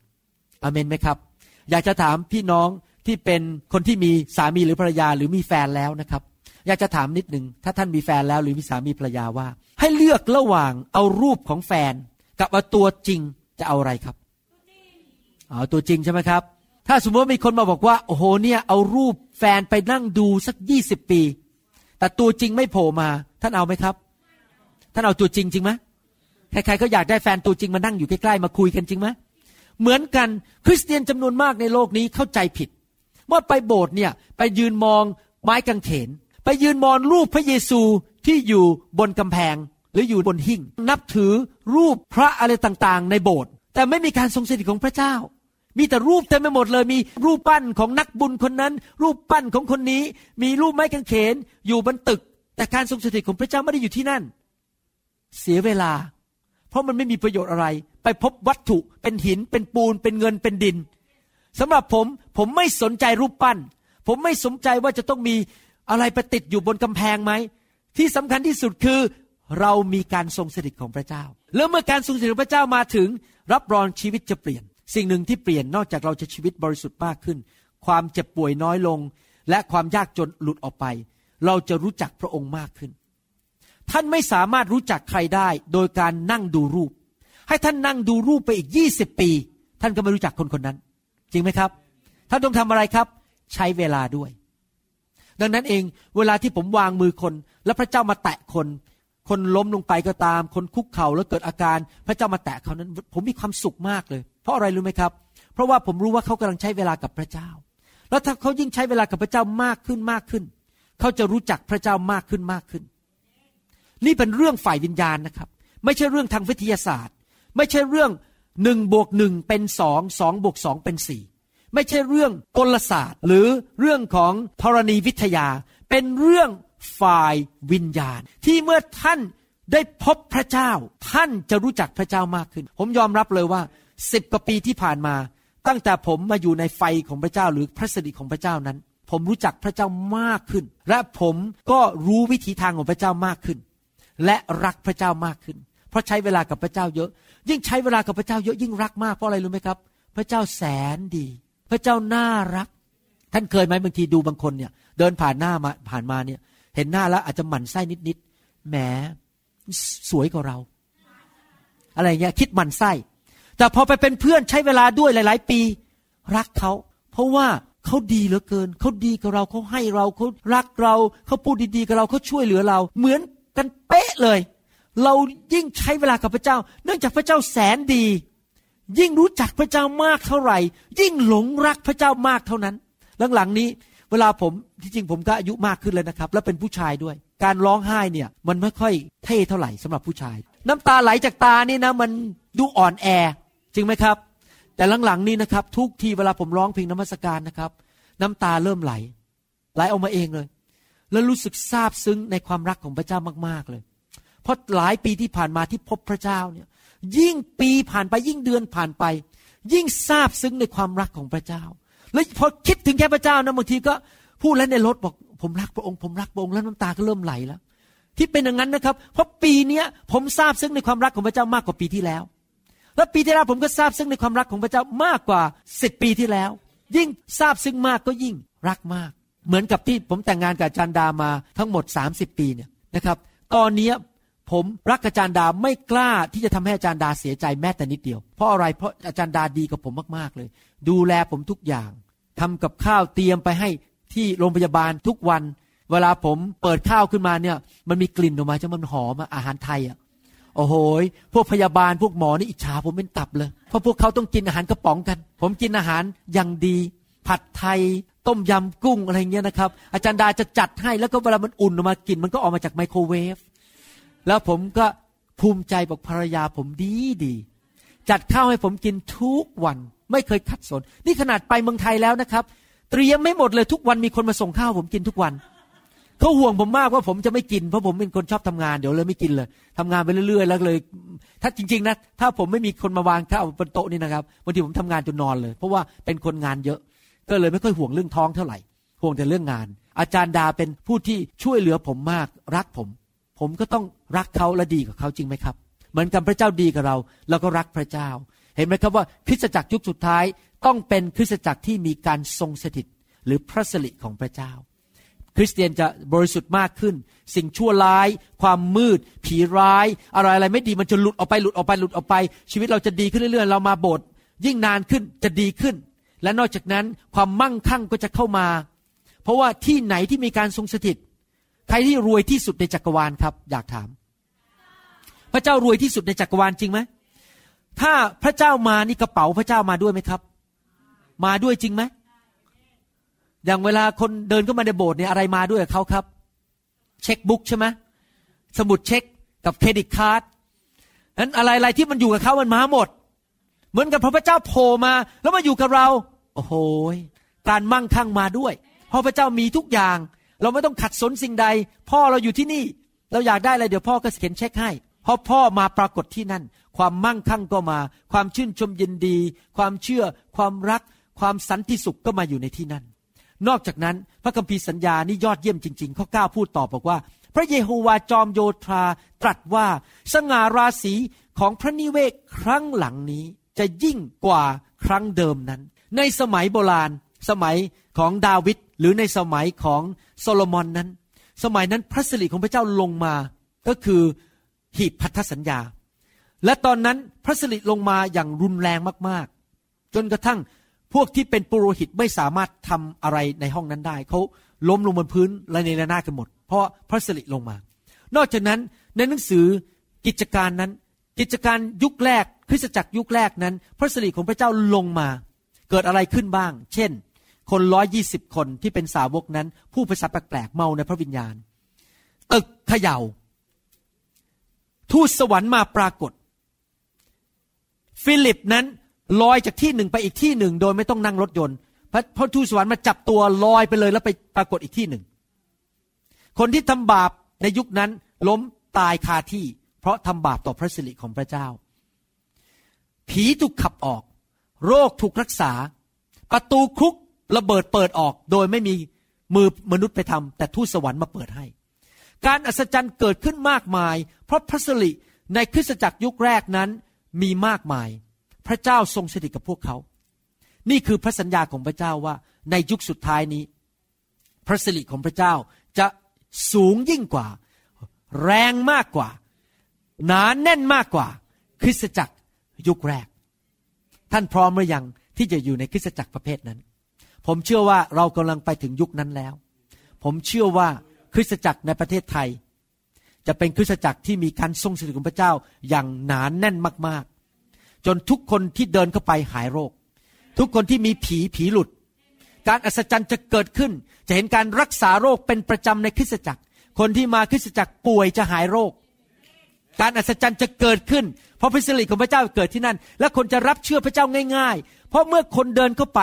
อเมนไหมครับ อยากจะถามพี่น้องที่เป็นคนที่มีสามีหรือภรรยาหรือมีแฟนแล้วนะครับ อยากจะถามนิดหนึ่งถ้าท่านมีแฟนแล้วหรือมีสามีภรรยาว่า ให้เลือกระหว่างเอารูปของแฟน กับเอาตัวจริงจะเอาอะไรครับเอาตัวจริงใช่ไหมครับ ถ้าสมมติว่ามีคนมาบอกว่าโอ้โหเนี่ยเอารูปแฟนไปนั่งดูสักยี่สิบปี แต่ตัวจริงไม่โผล่มา ท่านเอาไหมครับ ท่านเอาตัวจริงจริงไหมใครๆก็อยากได้แฟนตัวจริงมานั่งอยู่ใกล้ๆมาคุยกันจริงไหมเหมือนกันคริสเตียนจำนวนมากในโลกนี้เข้าใจผิดเมื่อไปโบสถ์เนี่ยไปยืนมองไม้กางเขน ไปยืนมองรูปพระเยซูที่อยู่บนกำแพงหรืออยู่บนหิ้งนับถือรูปพระอะไรต่างๆ ในโบสถ์แต่ไม่มีการทรงสถิตของพระเจ้า มีแต่รูปเต็มไปหมดเลย มีรูปปั้นของนักบุญคนนั้น รูปปั้นของคนนี้ มีรูปไม้กางเขนอยู่บนตึก แต่การทรงสถิตของพระเจ้าไม่ได้อยู่ที่นั่น เสียเวลา เพราะมันไม่มีประโยชน์อะไร ไปพบวัตถุเป็นหินเป็นปูนเป็นเงินเป็นดินสำหรับผมผมไม่สนใจรูปปั้น ผมไม่สนใจว่าจะต้องมีอะไรไปติดอยู่บนกำแพงไหมที่สำคัญที่สุดคือเรามีการทรงสถิตของพระเจ้า แล้วเมื่อการทรงสถิตของพระเจ้ามาถึง รับรองชีวิตจะเปลี่ยน สิ่งหนึ่งที่เปลี่ยนนอกจากเราจะชีวิตบริสุทธิ์มากขึ้น ความเจ็บป่วยน้อยลง และความยากจนหลุดออกไป เราจะรู้จักพระองค์มากขึ้น ท่านไม่สามารถรู้จักใครได้โดยการนั่งดูรูป ให้ท่านนั่งดูรูปไปอีกยี่สิบปี ท่านก็ไม่รู้จักคนคนนั้น จริงไหมครับ ท่านต้องทำอะไรครับ ใช้เวลาด้วย ดังนั้นเองเวลาที่ผมวางมือคน แล้วพระเจ้ามาแตะคนคนล้มลงไปก็ตาม คนคุกเข่าแล้วเกิดอาการ พระเจ้ามาแตะเขานั้น ผมมีความสุขมากเลย เพราะอะไรรู้ไหมครับ เพราะว่าผมรู้ว่าเขากำลังใช้เวลากับพระเจ้า แล้วถ้าเขายิ่งใช้เวลากับพระเจ้ามากขึ้นมากขึ้น เขาจะรู้จักพระเจ้ามากขึ้นมากขึ้น นี่เป็นเรื่องฝ่ายวิญญาณนะครับ ไม่ใช่เรื่องทางวิทยาศาสตร์ ไม่ใช่เรื่องหนึ่งบวกหนึ่งเป็นสองสองบวกสองเป็นสี่ไม่ใช่เรื่องกลศาสตร์ หรือเรื่องของธรณีวิทยา เป็นเรื่องฝ่ายวิญญาณ ที่เมื่อท่านได้พบพระเจ้า ท่านจะรู้จักพระเจ้ามากขึ้น ผมยอมรับเลยว่า สิบกว่าปีที่ผ่านมา ตั้งแต่ผมมาอยู่ในไฟของพระเจ้าหรือพระสิริของพระเจ้านั้น ผมรู้จักพระเจ้ามากขึ้น และผมก็รู้วิถีทางของพระเจ้ามากขึ้น และรักพระเจ้ามากขึ้น เพราะใช้เวลากับพระเจ้าเยอะ ยิ่งใช้เวลากับพระเจ้าเยอะยิ่งรักมากเพราะอะไรรู้ไหมครับ พระเจ้าแสนดี พระเจ้าน่ารัก ท่านเคยไหมบางทีดูบางคนเนี่ย เดินผ่านหน้ามาผ่านมาเนี่ย เห็นหน้าแล้วอาจจะหมั่นไส้นิดๆแหมสวยกว่าเรา อะไรเงี้ยคิดหมั่นไส้ แต่พอไปเป็นเพื่อนใช้เวลาด้วยหลาย ๆ ปี รักเขา เพราะว่าเขาดีเหลือเกิน เขาดีกับเราเขาให้เราเขารักเราเขาพูดดีๆกับเราเขาช่วยเหลือเรา เหมือนกันเป๊ะเลย เรายิ่งใช้เวลากับพระเจ้า เนื่องจากพระเจ้าแสนดี ยิ่งรู้จักพระเจ้ามากเท่าไหร่ ยิ่งหลงรักพระเจ้ามากเท่านั้น หลังๆนี้ เวลาผมที่จริงผมก็อายุมากขึ้นเลยนะครับ แล้วเป็นผู้ชายด้วย การร้องไห้เนี่ยมันไม่ค่อยเท่เท่าไหร่สำหรับผู้ชาย น้ำตาไหลจากตานี่นะมันดูอ่อนแอ จริงไหมครับ แต่หลังๆนี้นะครับ ทุกทีเวลาผมร้องเพลงนมัสการนะครับ น้ำตาเริ่มไหล ไหลออกมาเองเลย แล้วรู้สึกซาบซึ้งในความรักของพระเจ้ามากๆเลย เพราะหลายปีที่ผ่านมาที่พบพระเจ้าเนี่ย ยิ่งปีผ่านไปยิ่งเดือนผ่านไป ยิ่งซาบซึ้งในความรักของพระเจ้า แล้วพอคิดถึงแค่พระเจ้านะบางทีก็พูดแล้วในรถบอกผมรักพระองค์ผมรักพระองค์แล้วน้ำตาก็เริ่มไหลแล้วที่เป็นอย่างนั้นนะครับ เพราะปีนี้ผมซาบซึ้งในความรักของพระเจ้ามากกว่าปีที่แล้ว แล้วปีที่แล้วผมก็ซาบซึ้งในความรักของพระเจ้ามากกว่าสิบปีที่แล้ว ยิ่งซาบซึ้งมากก็ยิ่งรักมาก เหมือนกับที่ผมแต่งงานกับจารย์ดามาทั้งหมด 30 ปีเนี่ยนะครับตอนนี้ผมรักอาจารย์ดาไม่กล้าที่จะทำให้อาจารย์ดาเสียใจแม้แต่นิดเดียว เพราะอะไรเพราะอาจารย์ดาดีกับผมมากๆเลย ดูแลผมทุกอย่างทำกับข้าวเตรียมไปให้ที่โรงพยาบาลทุกวัน เวลาผมเปิดข้าวขึ้นมาเนี่ย มันมีกลิ่นออกมาจะมันหอมอาหารไทยอะ โอ้โหพวกพยาบาลพวกหมอนี่อิจฉาผมเป็นตับเลย เพราะพวกเขาต้องกินอาหารกระป๋องกัน ผมกินอาหารอย่างดี ผัดไทย ต้มยำกุ้งอะไรเงี้ยนะครับ อาจารย์ดาจะจัดให้แล้วก็เวลามันอุ่นออกมากิน มันก็ออกมาจากไมโครเวฟแล้วผมก็ภูมิใจบอกภรรยาผมดีดี จัดข้าวให้ผมกินทุกวัน ไม่เคยขัดสน นี่ขนาดไปเมืองไทยแล้วนะครับ เตรียมไม่หมดเลยทุกวันมีคนมาส่งข้าวผมกินทุกวัน เขาห่วงผมมากว่าผมจะไม่กิน เพราะผมเป็นคนชอบทำงานเดี๋ยวเลยไม่กินเลยทำงานไปเรื่อยๆแล้วเลย ถ้าจริง ๆ นะ ถ้าผมไม่มีคนมาวางข้าวบนโต๊ะนี่นะครับบางทีผมทำงานจนนอนเลย เพราะว่าเป็นคนงานเยอะ ก็เลยไม่ค่อยห่วงเรื่องท้องเท่าไหร่ห่วงแต่เรื่องงาน อาจารย์ดาเป็นผู้ที่ช่วยเหลือผมมากรักผม ผมก็ต้องรักเขาและดีกับเขาจริงไหมครับ เหมือนกับพระเจ้าดีกับเราเราก็รักพระเจ้า เห็นไหมครับว่าคริสตจักรยุคสุดท้ายต้องเป็นคริสตจักรที่มีการทรงสถิตหรือพระสิริของพระเจ้า คริสเตียนจะบริสุทธิ์มากขึ้น สิ่งชั่วร้าย ความมืด ผีร้าย อะไรอะไรไม่ดีมันจะหลุดออกไปหลุดออกไปหลุดออกไป ชีวิตเราจะดีขึ้นเรื่อยๆ เรามาโบสถ์ยิ่งนานขึ้นจะดีขึ้น และนอกจากนั้นความมั่งคั่งก็จะเข้ามา เพราะว่าที่ไหนที่มีการทรงสถิต ใครที่รวยที่สุดในจักรวาลครับ อยากถาม พระเจ้ารวยที่สุดในจักรวาลจริงไหมถ้าพระเจ้ามานี่กระเป๋าพระเจ้ามาด้วยไหมครับ มาด้วยจริงไหม อย่างเวลาคนเดินเข้ามาในโบสถ์เนี่ยอะไรมาด้วยกับเขาครับ checkbook ใช่ไหมสมุดเช็คกับ credit card นั้นอะไรๆที่มันอยู่กับเขามันมาหมด เหมือนกับพระเจ้าโผล่มา แล้วมาอยู่กับเรา โอ้โหการมั่งคั่งมาด้วยเพราะพระเจ้ามีทุกอย่าง เราไม่ต้องขัดสนสิ่งใด พ่อเราอยู่ที่นี่ เราอยากได้อะไรเดี๋ยวพ่อก็เขียนเช็คให้เพราะพ่อมาปรากฏที่นั่น ความมั่งคั่งก็มา ความชื่นชมยินดี ความเชื่อ ความรัก ความสันติสุขก็มาอยู่ในที่นั่น นอกจากนั้นพระคัมภีร์สัญญานี่ยอดเยี่ยมจริงๆ ข้อเก้าพูดต่อบอกว่า พระเยโฮวาจอมโยธาตรัสว่า สง่าราศีของพระนิเวศครั้งหลังนี้ จะยิ่งกว่าครั้งเดิมนั้น ในสมัยโบราณ สมัยของดาวิดหรือในสมัยของโซโลมอนนั้น สมัยนั้นพระสิริของพระเจ้าลงมา ก็คือหีบพันธสัญญา และตอนนั้นพระสิริลงมาอย่างรุนแรงมากๆ จนกระทั่ง พวกที่เป็นปุโรหิตไม่สามารถทำอะไรในห้องนั้นได้ เขาล้มลงบนพื้นและในระนาดกันหมด เพราะพระสิริลงมา นอกจากนั้นในหนังสือกิจการนั้น กิจการยุคแรกคริสตจักรยุคแรกนั้น พระสิริของพระเจ้าลงมา เกิดอะไรขึ้นบ้าง เช่น คนร้อยยี่สิบคนที่เป็นสาวกนั้น ผู้ภาษาแปลกๆเมาในพระวิญญาณ ตึกเขยา่า ทูตสวรรค์มาปรากฏ ฟิลิปนั้น ลอยจากที่หนึ่งไปอีกที่หนึ่ง โดยไม่ต้องนั่งรถยนต์พระพระทูตสวรรค์มาจับตัวลอยไปเลยแล้วไปปรากฏอีกที่หนึ่ง คนที่ทำบาปในยุคนั้นล้มตายคาที่ เพราะทำบาปต่อพระสิริของพระเจ้า ผีถูกขับออก โรคถูกรักษา ประตูคุกระเบิดเปิดออกโดยไม่มีมือมนุษย์ไปทำแต่ทูตสวรรค์มาเปิดให้ การอัศจรรย์เกิดขึ้นมากมาย เพราะพระสิริในคริสตจักรยุคแรกนั้นมีมากมาย พระเจ้าทรงสถิตกับพวกเขา นี่คือพระสัญญาของพระเจ้าว่าในยุคสุดท้ายนี้ พระสิริของพระเจ้าจะสูงยิ่งกว่า แรงมากกว่า หนานแน่นมากกว่า คริสตจักรยุคแรก ท่านพร้อมหรือยังที่จะอยู่ในคริสตจักรประเภทนั้น ผมเชื่อว่าเรากำลังไปถึงยุคนั้นแล้ว ผมเชื่อว่าคริสตจักรในประเทศไทย จะเป็นคริสตจักรที่มีการทรงสถิตของพระเจ้าอย่างหนานแน่นมาก จนทุกคนที่เดินเข้าไปหายโรค ทุกคนที่มีผีผีหลุด การอัศจรรย์จะเกิดขึ้น จะเห็นการรักษาโรคเป็นประจำในคริสตจักร คนที่มาคริสตจักรป่วยจะหายโรค การอัศจรรย์จะเกิดขึ้น เพราะพระสิริของพระเจ้าเกิดที่นั่น และคนจะรับเชื่อพระเจ้าง่าย ๆ เพราะเมื่อคนเดินเข้าไป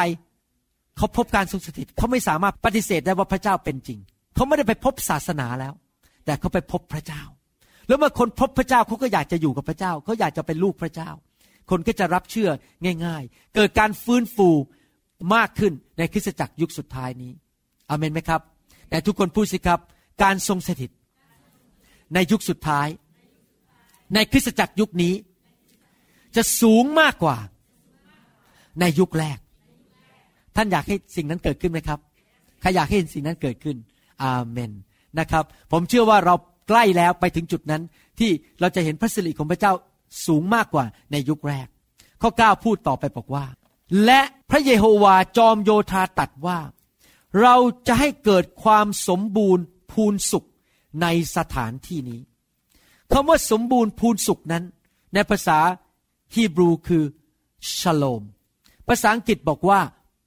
เขาพบการทรงสถิตเขาไม่สามารถปฏิเสธได้ว่าพระเจ้าเป็นจริง เขาไม่ได้ไปพบศาสนาแล้ว แต่เขาไปพบพระเจ้า แล้วเมื่อคนพบพระเจ้าเขาก็อยากจะอยู่กับพระเจ้าเขาอยากจะเป็นลูกพระเจ้า คนก็จะรับเชื่อง่าย ๆ เกิดการฟื้นฟูมากขึ้นในคริสตจักรยุคสุดท้ายนี้อเมนไหมครับ แต่ทุกคนพูดสิครับ การทรงสถิต ในยุคสุดท้าย ในคริสตจักรยุคนี้ จะสูงมากกว่า ในยุคแรก ท่านอยากให้สิ่งนั้นเกิดขึ้นไหมครับใครอยากให้เห็นสิ่งนั้นเกิดขึ้น อาเมนนะครับ ผมเชื่อว่าเราใกล้แล้วไปถึงจุดนั้นที่เราจะเห็นพระสิริของพระเจ้า สูงมากกว่าในยุคแรก ข้อ 9 พูดต่อไปบอกว่า และพระเยโฮวาจอมโยธาตัดว่า เราจะให้เกิดความสมบูรณ์พูนสุขในสถานที่นี้คำว่าสมบูรณ์พูนสุขนั้น ในภาษาฮีบรูคือชโลม ภาษาอังกฤษบอกว่า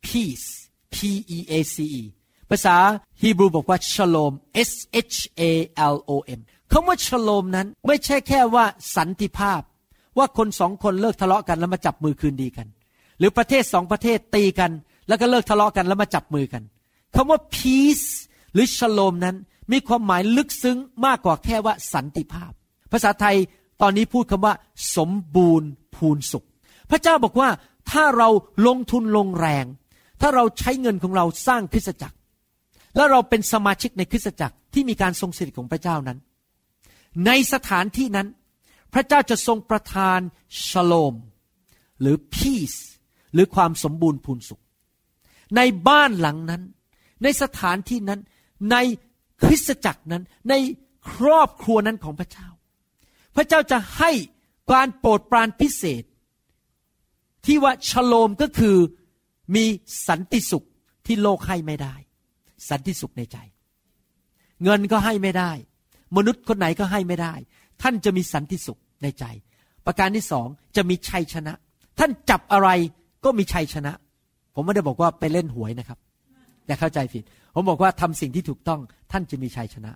peace p e a c e ภาษาฮีบรูบอกว่าชโลม s h a l o m คคำว่าชโลมนั้นไม่ใช่แค่ว่าสันติภาพ ว่าคนสองคนเลิกทะเลาะกันแล้วมาจับมือคืนดีกัน หรือประเทศสองประเทศตีกัน แล้วก็เลิกทะเลาะกันแล้วมาจับมือกันคำว่า peace หรือชโลมนั้นมีความหมายลึกซึ้งมากกว่าแค่ว่าสันติภาพ ภาษาไทยตอนนี้พูดคำว่า สมบูรณ์พูนสุข พระเจ้าบอกว่าถ้าเราลงทุนลงแรง ถ้าเราใช้เงินของเราสร้างคริสตจักร แล้วเราเป็นสมาชิกในคริสตจักรที่มีการทรงสิทธิของพระเจ้านั้น ในสถานที่นั้น พระเจ้าจะทรงประทานชโลม หรือ peace หรือความสมบูรณ์พูนสุข ในบ้านหลังนั้น ในสถานที่นั้น ในคริสตจักรนั้น ในครอบครัวนั้นของพระเจ้า พระเจ้าจะให้การโปรดปรานพิเศษ ที่ว่าชโลมก็คือมีสันติสุขที่โลกให้ไม่ได้ สันติสุขในใจ เงินก็ให้ไม่ได้ มนุษย์คนไหนก็ให้ไม่ได้ ท่านจะมีสันติสุข ในใจ ประการที่สองจะมีชัยชนะ ท่านจับอะไรก็มีชัยชนะ ผมไม่ได้บอกว่าไปเล่นหวยนะครับอย่าเข้าใจผิด ผมบอกว่าทำสิ่งที่ถูกต้องท่านจะมีชัยชนะ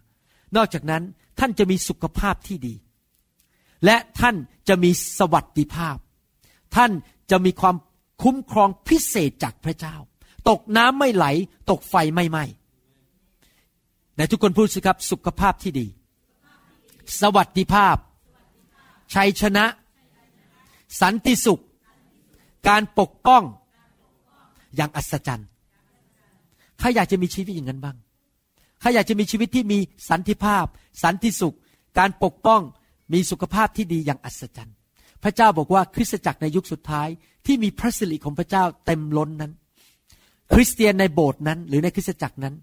นอกจากนั้นท่านจะมีสุขภาพที่ดี และท่านจะมีสวัสดิภาพ ท่านจะมีความคุ้มครองพิเศษจากพระเจ้า ตกน้ำไม่ไหล ตกไฟไม่ไหม้แต่ทุกคนพูดสิครับ สุขภาพที่ดี สวัสดิภาพ ชัยชนะ สันติสุข การปกป้อง อย่างอัศจรรย์ใครอยากจะมีชีวิตอย่างนั้นบ้างใครอยากจะมีชีวิตที่มีสันติภาพ สันติสุข การปกป้องมีสุขภาพที่ดีอย่างอัศจรรย์ พระเจ้าบอกว่าคริสตจักรในยุคสุดท้ายที่มีพระสิริของพระเจ้าเต็มล้นนั้น คริสเตียนในโบสถ์นั้นหรือในคริสตจักรนั้น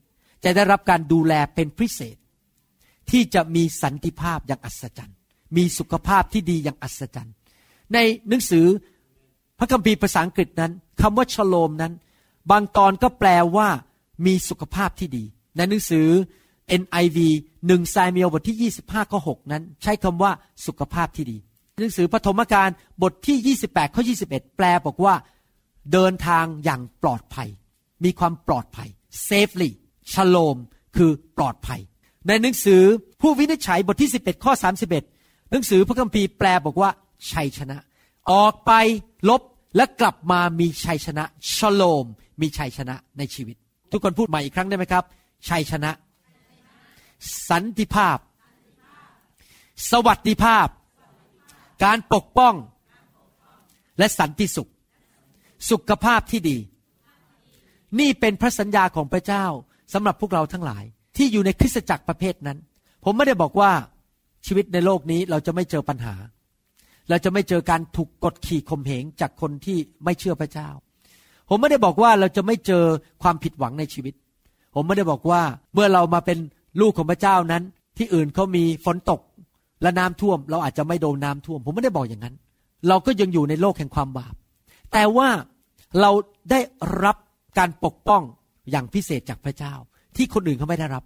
จะได้รับการดูแลเป็นพิเศษ ที่จะมีสันติภาพอย่างอัศจรรย์ มีสุขภาพที่ดีอย่างอัศจรรย์ ในหนังสือพระคัมภีร์ภาษาอังกฤษนั้นคำว่าชโลมนั้น บางตอนก็แปลว่ามีสุขภาพที่ดี ในหนังสือ NIV หนึ่งไซมีลบทที่ 25ข้อ6นั้น ใช้คำว่าสุขภาพที่ดี หนังสือปฐมกาลบทที่ 28ข้อ21 แปลบอกว่า เดินทางอย่างปลอดภัย มีความปลอดภัย safely ชโลม คือปลอดภัย ในหนังสือผู้วินิจฉัยบทที่ 11 ข้อ 31 หนังสือพระคัมภีร์แปลบอกว่า ชัยชนะ ออกไปลบและกลับมามีชัยชนะชโลม มีชัยชนะในชีวิต ทุกคนพูดใหม่อีกครั้งได้ไหมครับ ชัยชนะ สันติภาพ สวัสดิภาพ การปกป้อง และสันติสุข สุขภาพที่ดี นี่เป็นพระสัญญาของพระเจ้าสำหรับพวกเราทั้งหลาย ที่อยู่ในคริสตจักรประเภทนั้น ผมไม่ได้บอกว่า ชีวิตในโลกนี้เราจะไม่เจอปัญหา เราจะไม่เจอการถูกกดขี่ข่มเหงจากคนที่ไม่เชื่อพระเจ้า ผมไม่ได้บอกว่าเราจะไม่เจอความผิดหวังในชีวิต ผมไม่ได้บอกว่าเมื่อเรามาเป็นลูกของพระเจ้านั้น ที่อื่นเขามีฝนตกและน้ำท่วม เราอาจจะไม่โดนน้าท่วม ผมไม่ได้บอกอย่างนั้น เราก็ยังอยู่ในโลกแห่งความบาป แต่ว่าเราได้รับการปกป้องอย่างพิเศษจากพระเจ้า ที่คนอื่นเขาไม่ได้รับ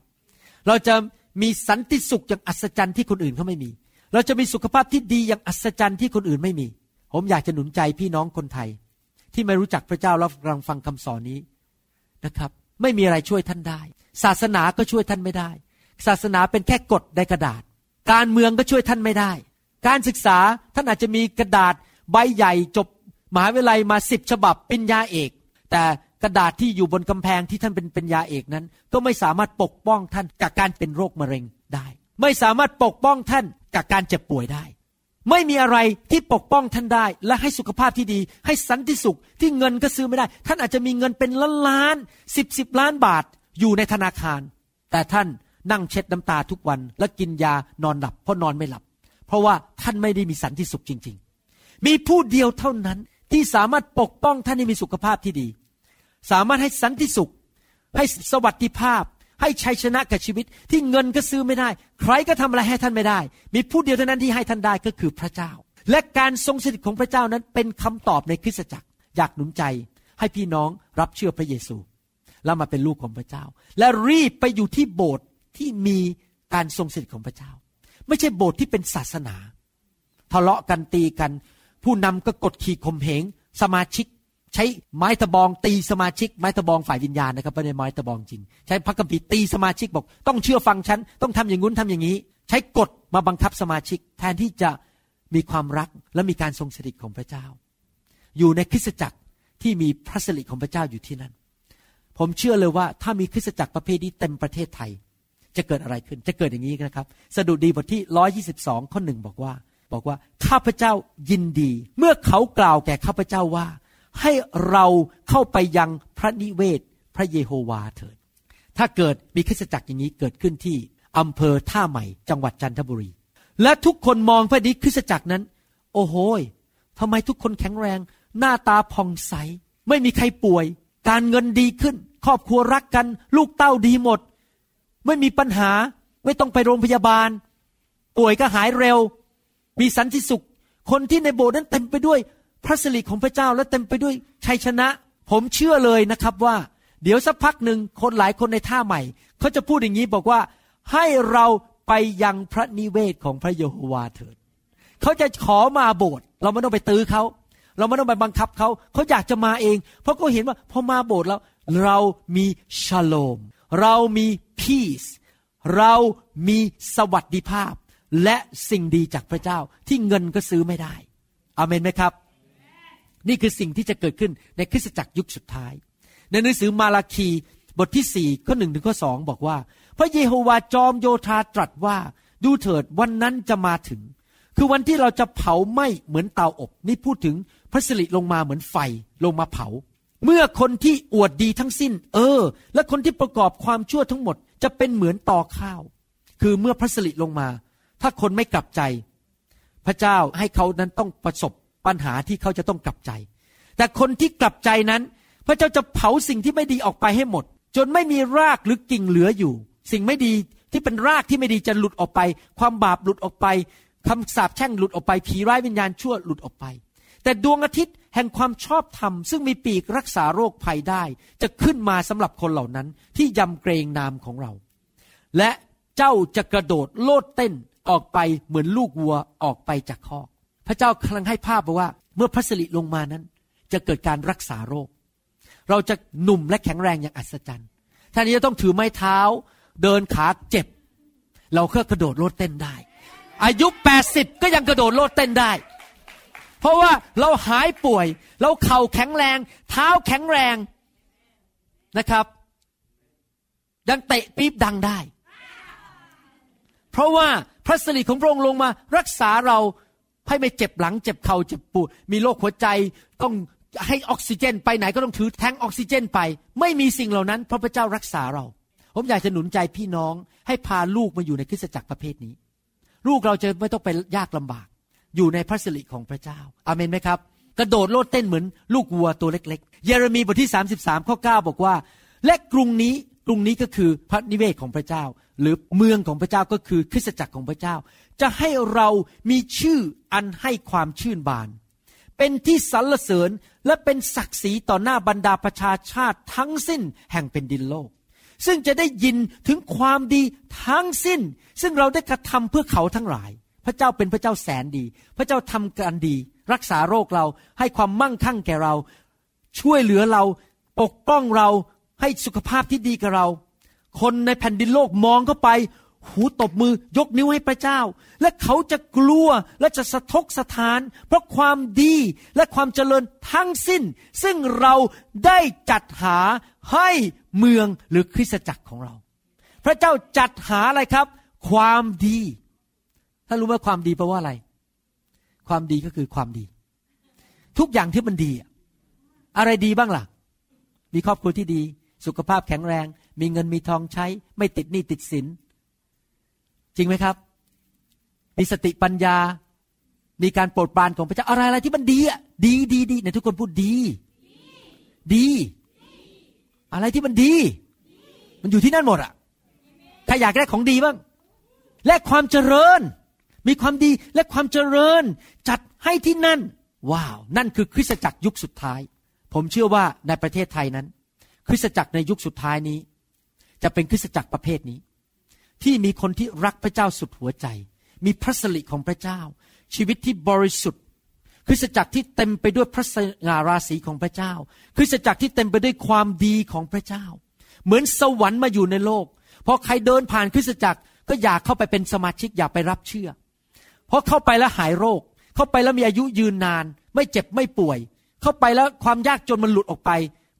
เราจะ มีสันติสุขอย่างอัศจรรย์ที่คนอื่นเขาไม่มี เราจะมีสุขภาพที่ดีอย่างอัศจรรย์ที่คนอื่นไม่มี ผมอยากจะหนุนใจพี่น้องคนไทย ที่ไม่รู้จักพระเจ้าแล้วกำลังฟังคำสอนนี้นะครับ ไม่มีอะไรช่วยท่านได้ ศาสนาก็ช่วยท่านไม่ได้ ศาสนาเป็นแค่กฎในกระดาษ การเมืองก็ช่วยท่านไม่ได้ การศึกษาท่านอาจจะมีกระดาษใบใหญ่จบมหาวิทยาลัยมาสิบฉบับปริญญาเอก แต่ กระดาษที่อยู่บนกำแพงที่ท่านเป็นปริญญาเอกนั้น ก็ไม่สามารถปกป้องท่านจากการเป็นโรคมะเร็งได้ ไม่สามารถปกป้องท่านจากการเจ็บป่วยได้ ไม่มีอะไรที่ปกป้องท่านได้ และให้สุขภาพที่ดี ให้สันติสุขที่เงินก็ซื้อไม่ได้ ท่านอาจจะมีเงินเป็นล้านล้านสิบสิบล้านบาทอยู่ในธนาคาร แต่ท่านนั่งเช็ดน้ำตาทุกวันและกินยานอนหลับเพราะนอนไม่หลับ เพราะว่าท่านไม่ได้มีสันติสุขจริง ๆ มีผู้เดียวเท่านั้นที่สามารถปกป้องท่านให้มีสุขภาพที่ดี สามารถให้สันติสุข ให้สวัสดิภาพ ให้ชัยชนะกับชีวิต ที่เงินก็ซื้อไม่ได้ ใครก็ทำอะไรให้ท่านไม่ได้ มีผู้เดียวเท่านั้นที่ให้ท่านได้ก็คือพระเจ้า และการทรงสถิตของพระเจ้านั้นเป็นคำตอบในคริสตจักร อยากหนุนใจ ให้พี่น้องรับเชื่อพระเยซู แล้วมาเป็นลูกของพระเจ้า และรีบไปอยู่ที่โบสถ์ที่มีการทรงสถิตของพระเจ้า ไม่ใช่โบสถ์ที่เป็นศาสนาทะเลาะกันตีกัน ผู้นำก็กดขี่ข่มเหงสมาชิก ใช้ไม้ตะบองตีสมาชิกไม้ตะบองฝ่ายวิญญาณนะครับไม่ได้ไม้ตะบองจริง ใช้พระคัมภีร์ตีสมาชิกบอก ต้องเชื่อฟังฉันต้องทำอย่างงู้นทำอย่างนี้ ใช้กฎมาบังคับสมาชิก แทนที่จะมีความรักและมีการทรงสถิตของพระเจ้า อยู่ในคริสตจักรที่มีพระสิริของพระเจ้าอยู่ที่นั่น ผมเชื่อเลยว่าถ้ามีคริสตจักรประเภทนี้เต็มประเทศไทย จะเกิดอะไรขึ้นจะเกิดอย่างนี้นะครับ สดุดีบทที่ร้อยี่สิบสองข้อหนึ่งบอกว่า บอกว่าข้าพเจ้ายินดี เมื่อเขากล่าวแก่ข้าพเจ้าว่า ให้เราเข้าไปยังพระนิเวศ พระเยโฮวาเถิด ถ้าเกิดมีคริสตจักรอย่างนี้เกิดขึ้นที่อำเภอท่าใหม่จังหวัดจันทบุรี และทุกคนมองพระนิคริสตจักรนั้น โอ้โหทำไมทุกคนแข็งแรง หน้าตาผ่องใส ไม่มีใครป่วย การเงินดีขึ้น ครอบครัวรักกัน ลูกเต้าดีหมด ไม่มีปัญหาไม่ต้องไปโรงพยาบาล ป่วยก็หายเร็ว มีสันติสุข คนที่ในโบสถ์นั้นเต็มไปด้วย พระสิริของพระเจ้าและเต็มไปด้วยชัยชนะ ผมเชื่อเลยนะครับว่า เดี๋ยวสักพักหนึ่งคนหลายคนในท่าใหม่ เขาจะพูดอย่างนี้บอกว่าให้เราไปยังพระนิเวศของพระเยโฮวาเถิดเขาจะขอมาโบสถ์เราไม่ต้องไปตื้อเขาเราไม่ต้องไปบังคับเขาเขาอยากจะมาเอง เพราะเขาเห็นว่าพอมาโบสถ์แล้ว เรามีชโลม เรามีพีซเรามีสวัสดิภาพ และสิ่งดีจากพระเจ้าที่เงินก็ซื้อไม่ได้อเมนไหมครับ นี่คือสิ่งที่จะเกิดขึ้นในคริสตจักรยุคสุดท้าย ในหนังสือมาราคีบทที่สี่ข้อหนึ่งถึงข้อสองบอกว่า พระเยโฮวาจอมโยธาตรัสว่าดูเถิดวันนั้นจะมาถึง คือวันที่เราจะเผาไหม้เหมือนเตาอบ นี่พูดถึงพระสิริลงมาเหมือนไฟลงมาเผา เมื่อคนที่อวดดีทั้งสิ้น เออ และคนที่ประกอบความชั่วทั้งหมด จะเป็นเหมือนตอข้าว คือเมื่อพระสิริลงมา ถ้าคนไม่กลับใจ พระเจ้าให้เขานั้นต้องประสบ ปัญหาที่เขาจะต้องกลับใจ แต่คนที่กลับใจนั้น พระเจ้าจะเผาสิ่งที่ไม่ดีออกไปให้หมด จนไม่มีรากหรือกิ่งเหลืออยู่ สิ่งไม่ดีที่เป็นรากที่ไม่ดีจะหลุดออกไป ความบาปหลุดออกไปคำสาปแช่งหลุดออกไปผีร้ายวิญญาณชั่วหลุดออกไป แต่ดวงอาทิตย์แห่งความชอบธรรม ซึ่งมีปีกรักษาโรคภัยได้ จะขึ้นมาสำหรับคนเหล่านั้น ที่ยำเกรงนามของเรา และเจ้าจะกระโดดโลดเต้นออกไปเหมือนลูกวัวออกไปจากคอก พระเจ้ากำลังให้ภาพบอกว่า เมื่อพระสิริลงมานั้น จะเกิดการรักษาโรค เราจะหนุ่มและแข็งแรงอย่างอัศจรรย์ท่านนี้จะต้องถือไม้เท้า เดินขาเจ็บ เราก็กระโดดโลดเต้นได้ อายุแปดสิบก็ยังกระโดดโลดเต้นได้ เพราะว่าเราหายป่วย เราเข่าแข็งแรง เท้าแข็งแรงนะครับ ยังเตะปี๊บดังได้ เพราะว่าพระสิริของพระองค์ลงมารักษาเรา ให้ไม่เจ็บหลังเจ็บเข่าเจ็บปวดมีโรคหัวใจต้องให้ออกซิเจน ไปไหนก็ต้องถือแทงออกซิเจนไป ไม่มีสิ่งเหล่านั้นเพราะพระเจ้ารักษาเรา ผมอยากจะหนุนใจพี่น้องให้พาลูกมาอยู่ในคริสตจักรประเภทนี้ ลูกเราจะไม่ต้องไปยากลำบาก อยู่ในพระสิริของพระเจ้าอาเมนไหมครับ กระโดดโลดเต้นเหมือนลูกวัวตัวเล็ก ๆ เยเรมีบทที่ 33 ข้อ 9 บอกว่า และกรุงนี้กรุงนี้ก็คือพระนิเวศของพระเจ้า หรือเมืองของพระเจ้าก็คือคริสตจักรของพระเจ้า จะให้เรามีชื่ออันให้ความชื่นบาน เป็นที่สรรเสริญและเป็นศักดิ์ศรีต่อหน้าบรรดาประชาชาติทั้งสิ้นแห่งเป็นดินโลก ซึ่งจะได้ยินถึงความดีทั้งสิ้น ซึ่งเราได้กระทำเพื่อเขาทั้งหลาย พระเจ้าเป็นพระเจ้าแสนดี พระเจ้าทำการดี รักษาโรคเราให้ความมั่งคั่งแก่เรา ช่วยเหลือเราปกป้องเราให้สุขภาพที่ดีกับเรา คนในแผ่นดินโลกมองเข้าไป หูตบมือยกนิ้วให้พระเจ้า และเขาจะกลัวและจะสะทกสะทาน เพราะความดีและความเจริญทั้งสิ้น ซึ่งเราได้จัดหาให้เมืองหรือคริสตจักรของเรา พระเจ้าจัดหาอะไรครับ ความดีท่านรู้ไหมความดีแปลว่าอะไร ความดีก็คือความดี ทุกอย่างที่มันดี อะไรดีบ้างล่ะ มีครอบครัวที่ดี สุขภาพแข็งแรง มีเงินมีทองใช้ ไม่ติดหนี้ติดสิน จริงไหมครับ มีสติปัญญา มีการโปรดปรานของพระเจ้าอะไรอะไรที่มันดีอะดีดีดีในทุกคนพูดดี ดี อะไรที่มันดี มันอยู่ที่นั่นหมดอะใครอยากได้ของดีบ้าง และความเจริญ มีความดีและความเจริญ จัดให้ที่นั่น ว้าว นั่นคือคริสตจักรยุคสุดท้าย ผมเชื่อว่าในประเทศไทยนั้น คริสตจักรในยุคสุดท้ายนี้ จะเป็นคริสตจักรประเภทนี้ ที่มีคนที่รักพระเจ้าสุดหัวใจ มีพระสิริของพระเจ้า ชีวิตที่บริสุทธิ์ คริสตจักรที่เต็มไปด้วยพระสง่าราศีของพระเจ้า คริสตจักรที่เต็มไปด้วยความดีของพระเจ้า เหมือนสวรรค์มาอยู่ในโลกพอใครเดินผ่านคริสตจักรก็อยากเข้าไปเป็นสมาชิกอยากไปรับเชื่อ เพราะเข้าไปแล้วหายโรค เข้าไปแล้วมีอายุยืนนาน ไม่เจ็บไม่ป่วย เข้าไปแล้วความยากจนมันหลุดออกไป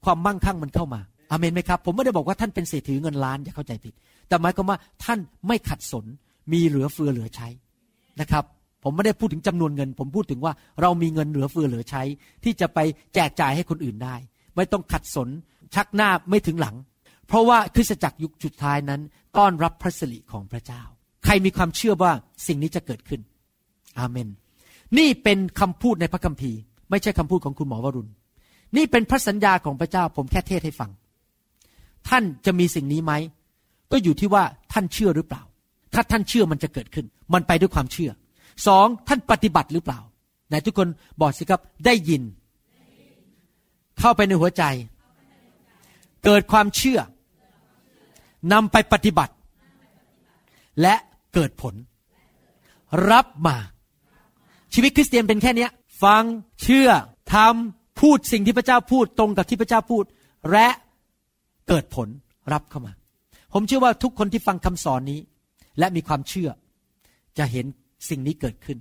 ความมั่งคั่งมันเข้ามา อเมนไหมครับ ผมไม่ได้บอกว่าท่านเป็นเศรษฐีเงินล้านอย่าเข้าใจผิด แต่หมายความว่าท่านไม่ขัดสน มีเหลือเฟือเหลือใช้นะครับ ผมไม่ได้พูดถึงจำนวนเงิน ผมพูดถึงว่าเรามีเงินเหลือเฟือเหลือใช้ ที่จะไปแจกจ่ายให้คนอื่นได้ ไม่ต้องขัดสน ชักหน้าไม่ถึงหลัง เพราะว่าคริสตจักรยุคสุดท้ายนั้น ต้อนรับพระสิริของพระเจ้า ใครมีความเชื่อว่าสิ่งนี้จะเกิดขึ้น อาเมน นี่เป็นคำพูดในพระคัมภีร์ ไม่ใช่คำพูดของคุณหมอวรุณ นี่เป็นพระสัญญาของพระเจ้า ผมแค่เทศให้ฟัง ท่านจะมีสิ่งนี้ไหมก็อยู่ที่ว่าท่านเชื่อหรือเปล่า ถ้าท่านเชื่อมันจะเกิดขึ้น มันไปด้วยความเชื่อสองท่านปฏิบัติหรือเปล่าไหนทุกคนบอกสิครับได้ยิน เข้าไปในหัวใจ เกิดความเชื่อนำไปปฏิบัติ และเกิดผล รับมา ชีวิตคริสเตียนเป็นแค่เนี้ยฟังเชื่อทำพูดสิ่งที่พระเจ้าพูดตรงกับที่พระเจ้าพูด และ เกิดผลรับเข้ามา ผมเชื่อว่าทุกคนที่ฟังคำสอนนี้ และมีความเชื่อ จะเห็นสิ่งนี้เกิดขึ้น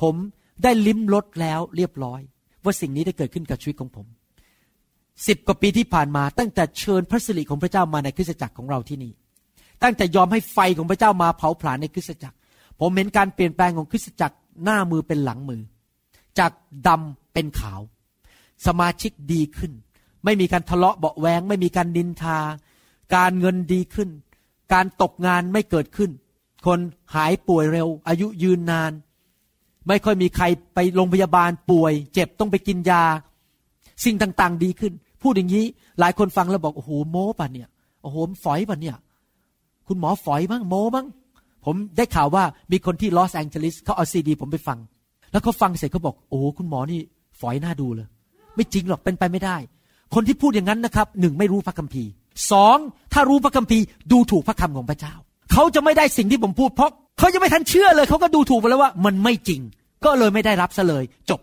ผมได้ลิ้มรสแล้วเรียบร้อย ว่าสิ่งนี้ได้เกิดขึ้นกับชีวิตของผมสิบกว่าปีที่ผ่านมา ตั้งแต่เชิญพระสิริของพระเจ้ามาในคริสตจักรของเราที่นี่ ตั้งแต่ยอมให้ไฟของพระเจ้ามาเผาผลาญในคริสตจักร ผมเห็นการเปลี่ยนแปลงของคริสตจักรหน้ามือเป็นหลังมือ จากดำเป็นขาว สมาชิกดีขึ้น ไม่มีการทะเลาะเบาแวง ไม่มีการดินทา การเงินดีขึ้น การตกงานไม่เกิดขึ้น คนหายป่วยเร็ว อายุยืนนาน ไม่ค่อยมีใครไปโรงพยาบาลป่วย เจ็บต้องไปกินยา สิ่งต่างๆ ดีขึ้น พูดอย่างนี้หลายคนฟังแล้วบอกโอ้โหโม้ป่ะเนี่ยโอ้โหฝอยป่ะเนี่ย คุณหมอฝอยบ้างโม้บ้างผมได้ข่าวว่ามีคนที่ลอสแองเจลิสเขาเอาซีดี ผมไปฟัง แล้วเขาฟังเสร็จเขาบอก โอ้คุณหมอนี่ฝอยหน้าดูเลย ไม่จริงหรอกเป็นไปไม่ได้ คนที่พูดอย่างนั้นนะครับหนึ่งไม่รู้พระคัมภีร์สองถ้ารู้พระคัมภีร์ดูถูกพระคำของพระเจ้า เขาจะไม่ได้สิ่งที่ผมพูดเพราะเขาจะไม่ทันเชื่อเลย เขาก็ดูถูกไปแล้วว่ามันไม่จริง ก็เลยไม่ได้รับซะเลย จบ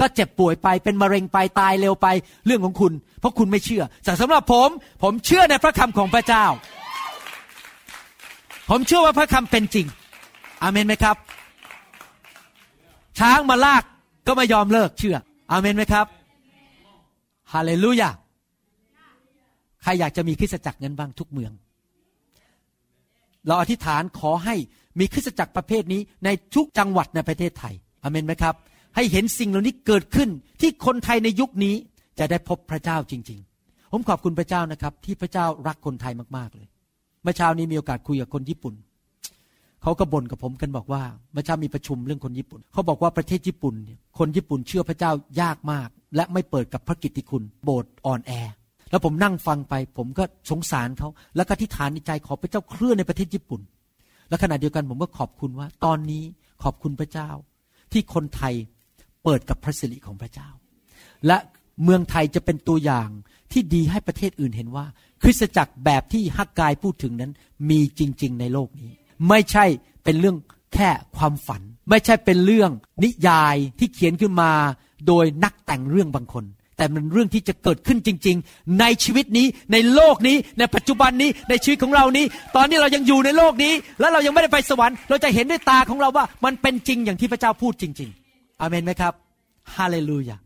ก็เจ็บป่วยไปเป็นมะเร็งไปตายเร็วไปเรื่องของคุณ เพราะคุณไม่เชื่อแต่สำหรับผม ผมเชื่อในพระคำของพระเจ้า ผมเชื่อว่าพระคำเป็นจริงอามนไหมครับ ช้างมาลากก็ไม่ยอมเลิกเชื่ออามนไหมครับ ฮาเลลูยาใครอยากจะมีคริสตจักรนั้นบ้างทุกเมือง เราอธิษฐานขอให้มีคริสตจักรประเภทนี้ในทุกจังหวัดในประเทศไทยอเมนไหมครับ ให้เห็นสิ่งเหล่านี้เกิดขึ้นที่คนไทยในยุคนี้จะได้พบพระเจ้าจริง ๆ ผมขอบคุณพระเจ้านะครับ ที่พระเจ้ารักคนไทยมากๆเลยเมื่อเช้านี้มีโอกาสคุยกับคนญี่ปุ่นเขาก็บ่นกับผมกันบอกว่าเมื่อเช้ามีประชุมเรื่องคนญี่ปุ่นเขาบอกว่าประเทศญี่ปุ่น คนญี่ปุ่นเชื่อพระเจ้ายากมาก และไม่เปิดกับพระกิตติคุณ โบสถ์อ่อนแอ แล้วผมนั่งฟังไป ผมก็สงสารเขา แล้วก็ทิฏฐานในใจขอพระเจ้าเคลื่อนในประเทศญี่ปุ่น และขณะเดียวกันผมก็ขอบคุณว่า ตอนนี้ขอบคุณพระเจ้า ที่คนไทยเปิดกับพระสิริของพระเจ้า และเมืองไทยจะเป็นตัวอย่างที่ดีให้ประเทศอื่นเห็นว่า คริสตจักรแบบที่ฮักกายพูดถึงนั้น มีจริง ๆ ในโลกนี้ ไม่ใช่เป็นเรื่องแค่ความฝัน ไม่ใช่เป็นเรื่องนิยายที่เขียนขึ้นมา โดยนักแต่งเรื่องบางคน แต่มันเรื่องที่จะเกิดขึ้นจริง ๆ ในชีวิตนี้ในโลกนี้ ในปัจจุบันนี้ในชีวิตของเรานี้ ตอนนี้เรายังอยู่ในโลกนี้ แล้วเรายังไม่ได้ไปสวรรค์เราจะเห็นด้วยตาของเราว่ามันเป็นจริงอย่างที่พระเจ้าพูดจริง ๆอเมนไหมครับฮาเลลูยา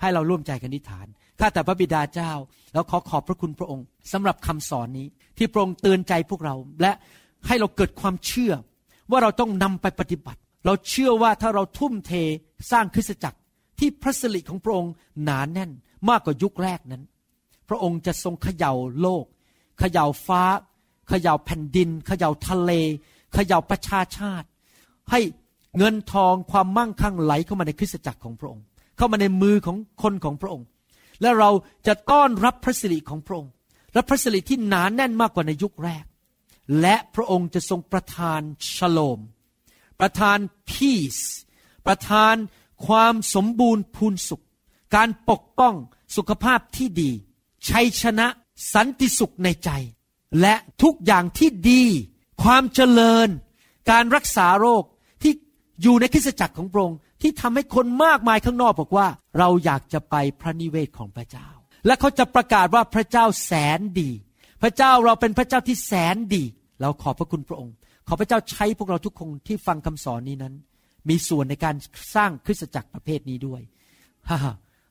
ให้เราร่วมใจกันนิฐานข้าแต่พระบิดาเจ้า แล้วขอขอบพระคุณพระองค์สำหรับคำสอนนี้ ที่พระองค์เตือนใจพวกเรา และให้เราเกิดความเชื่อ ว่าเราต้องนำไปปฏิบัติ เราเชื่อว่าถ้าเราทุ่มเทสร้างคริสตจักร ที่พระสิริของพระองค์หนานแน่นมากกว่ายุคแรกนั้น พระองค์จะทรงเขย่าโลก เขย่าฟ้า เขย่าแผ่นดิน เขย่าทะเล เขย่าประชาชาติ ให้เงินทองความมั่งคั่งไหลเข้ามาในคริสตจักรของพระองค์ เข้ามาในมือของคนของพระองค์ และเราจะต้อนรับพระสิริของพระองค์ และพระสิริที่หนานแน่นมากกว่าในยุคแรก และพระองค์จะทรงประทานชโลม ประทาน peace ประทาน ความสมบูรณ์พูนสุข การปกป้องสุขภาพที่ดี ชัยชนะสันติสุขในใจ และทุกอย่างที่ดี ความเจริญ การรักษาโรคที่อยู่ในคริสตจักรของพระองค์ที่ทำให้คนมากมายข้างนอกบอกว่า เราอยากจะไปพระนิเวศของพระเจ้า และเขาจะประกาศว่าพระเจ้าแสนดี พระเจ้าเราเป็นพระเจ้าที่แสนดี เราขอบพระคุณพระองค์ ขอพระเจ้าใช้พวกเราทุกคนที่ฟังคำสอนนี้นั้น มีส่วนในการสร้างคริสตจักรประเภทนี้ด้วยฮ่า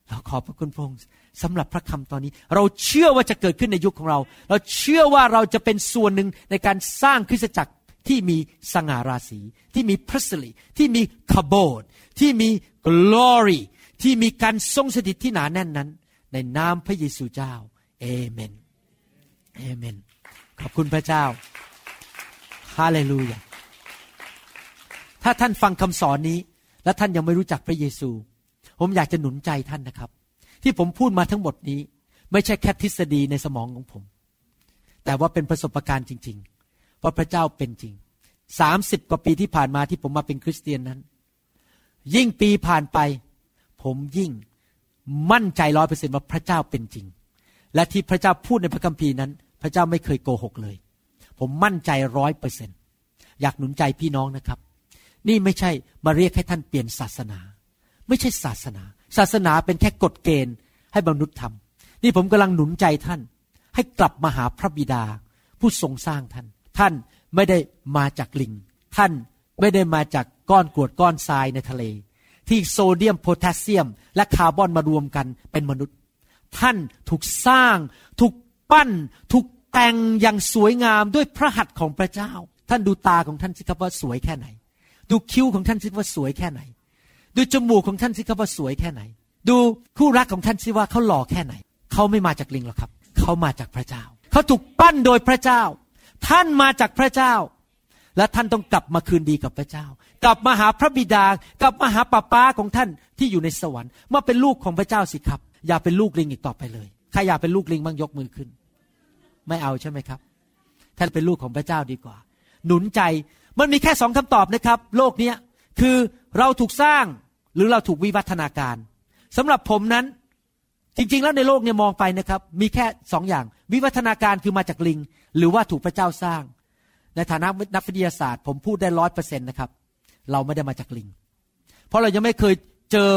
เราขอบพระคุณพระองค์สำหรับพระคำตอนนี้ เราเชื่อว่าจะเกิดขึ้นในยุคของเรา เราเชื่อว่าเราจะเป็นส่วนหนึ่งในการสร้างคริสตจักรที่มีสง่าราศี ที่มีพระสิริที่มีขบฏที่มี glory ที่มีการทรงสถิตที่หนาแน่นนั้น ในนามพระเยซูเจ้าเอเมนเอเมน ขอบคุณพระเจ้าฮาเลลูยา ถ้าท่านฟังคำสอนนี้ และท่านยังไม่รู้จักพระเยซู ผมอยากจะหนุนใจท่านนะครับ ที่ผมพูดมาทั้งหมดนี้ ไม่ใช่แค่ทฤษฎีในสมองของผม แต่ว่าเป็นประสบการณ์จริง ๆ ว่าพระเจ้าเป็นจริงสามสิบกว่าปีที่ผ่านมาที่ผมมาเป็นคริสเตียนนั้น ยิ่งปีผ่านไป ผมยิ่งมั่นใจร้อยเปอร์เซ็นว่าพระเจ้าเป็นจริง และที่พระเจ้าพูดในพระคัมภีร์นั้น พระเจ้าไม่เคยโกหกเลย ผมมั่นใจร้อยเปอร์เซ็นอยากหนุนใจพี่น้องนะครับ นี่ไม่ใช่มาเรียกให้ท่านเปลี่ยนศาสนา ไม่ใช่ศาสนา ศาสนาเป็นแค่กฎเกณฑ์ให้มนุษย์ทำนี่ผมกำลังหนุนใจท่าน ให้กลับมาหาพระบิดา ผู้ทรงสร้างท่าน ท่านไม่ได้มาจากลิง ท่านไม่ได้มาจากก้อนกรวดก้อนทรายในทะเล ที่โซเดียมโพแทสเซียม และคาร์บอนมารวมกันเป็นมนุษย์ ท่านถูกสร้าง ถูกปั้น ถูกแต่งอย่างสวยงามด้วยพระหัตถ์ของพระเจ้า ท่านดูตาของท่านสิครับว่าสวยแค่ไหน ดูคิ้วของท่านสิว่าสวยแค่ไหน ดูจมูกของท่านสิครับว่าสวยแค่ไหน ดูคู่รักของท่านสิว่าเขาหล่อแค่ไหน เขาไม่มาจากลิงหรอกครับ เขามาจากพระเจ้า เขาถูกปั้นโดยพระเจ้า ท่านมาจากพระเจ้า และท่านต้องกลับมาคืนดีกับพระเจ้า กลับมาหาพระบิดา กลับมาหาป้าป้าของท่านที่อยู่ในสวรรค์มาเป็นลูกของพระเจ้าสิครับ อย่าเป็นลูกลิงอีกต่อไปเลยใครอยากเป็นลูกลิงบ้างยกมือขึ้น ไม่เอาใช่ไหมครับท่านเป็นลูกของพระเจ้าดีกว่า หนุนใจ มันมีแค่สองคำตอบนะครับ โลกเนี้ยคือเราถูกสร้างหรือเราถูกวิวัฒนาการสำหรับผมนั้นจริง ๆ แล้วในโลกเนี่ยมองไปนะครับ มีแค่สองอย่าง วิวัฒนาการคือมาจากลิง หรือว่าถูกพระเจ้าสร้าง ในฐานะนักวิทยาศาสตร์ ผมพูดได้ร้อยเปอร์เซ็นต์นะครับ เราไม่ได้มาจากลิง เพราะเรายังไม่เคยเจอ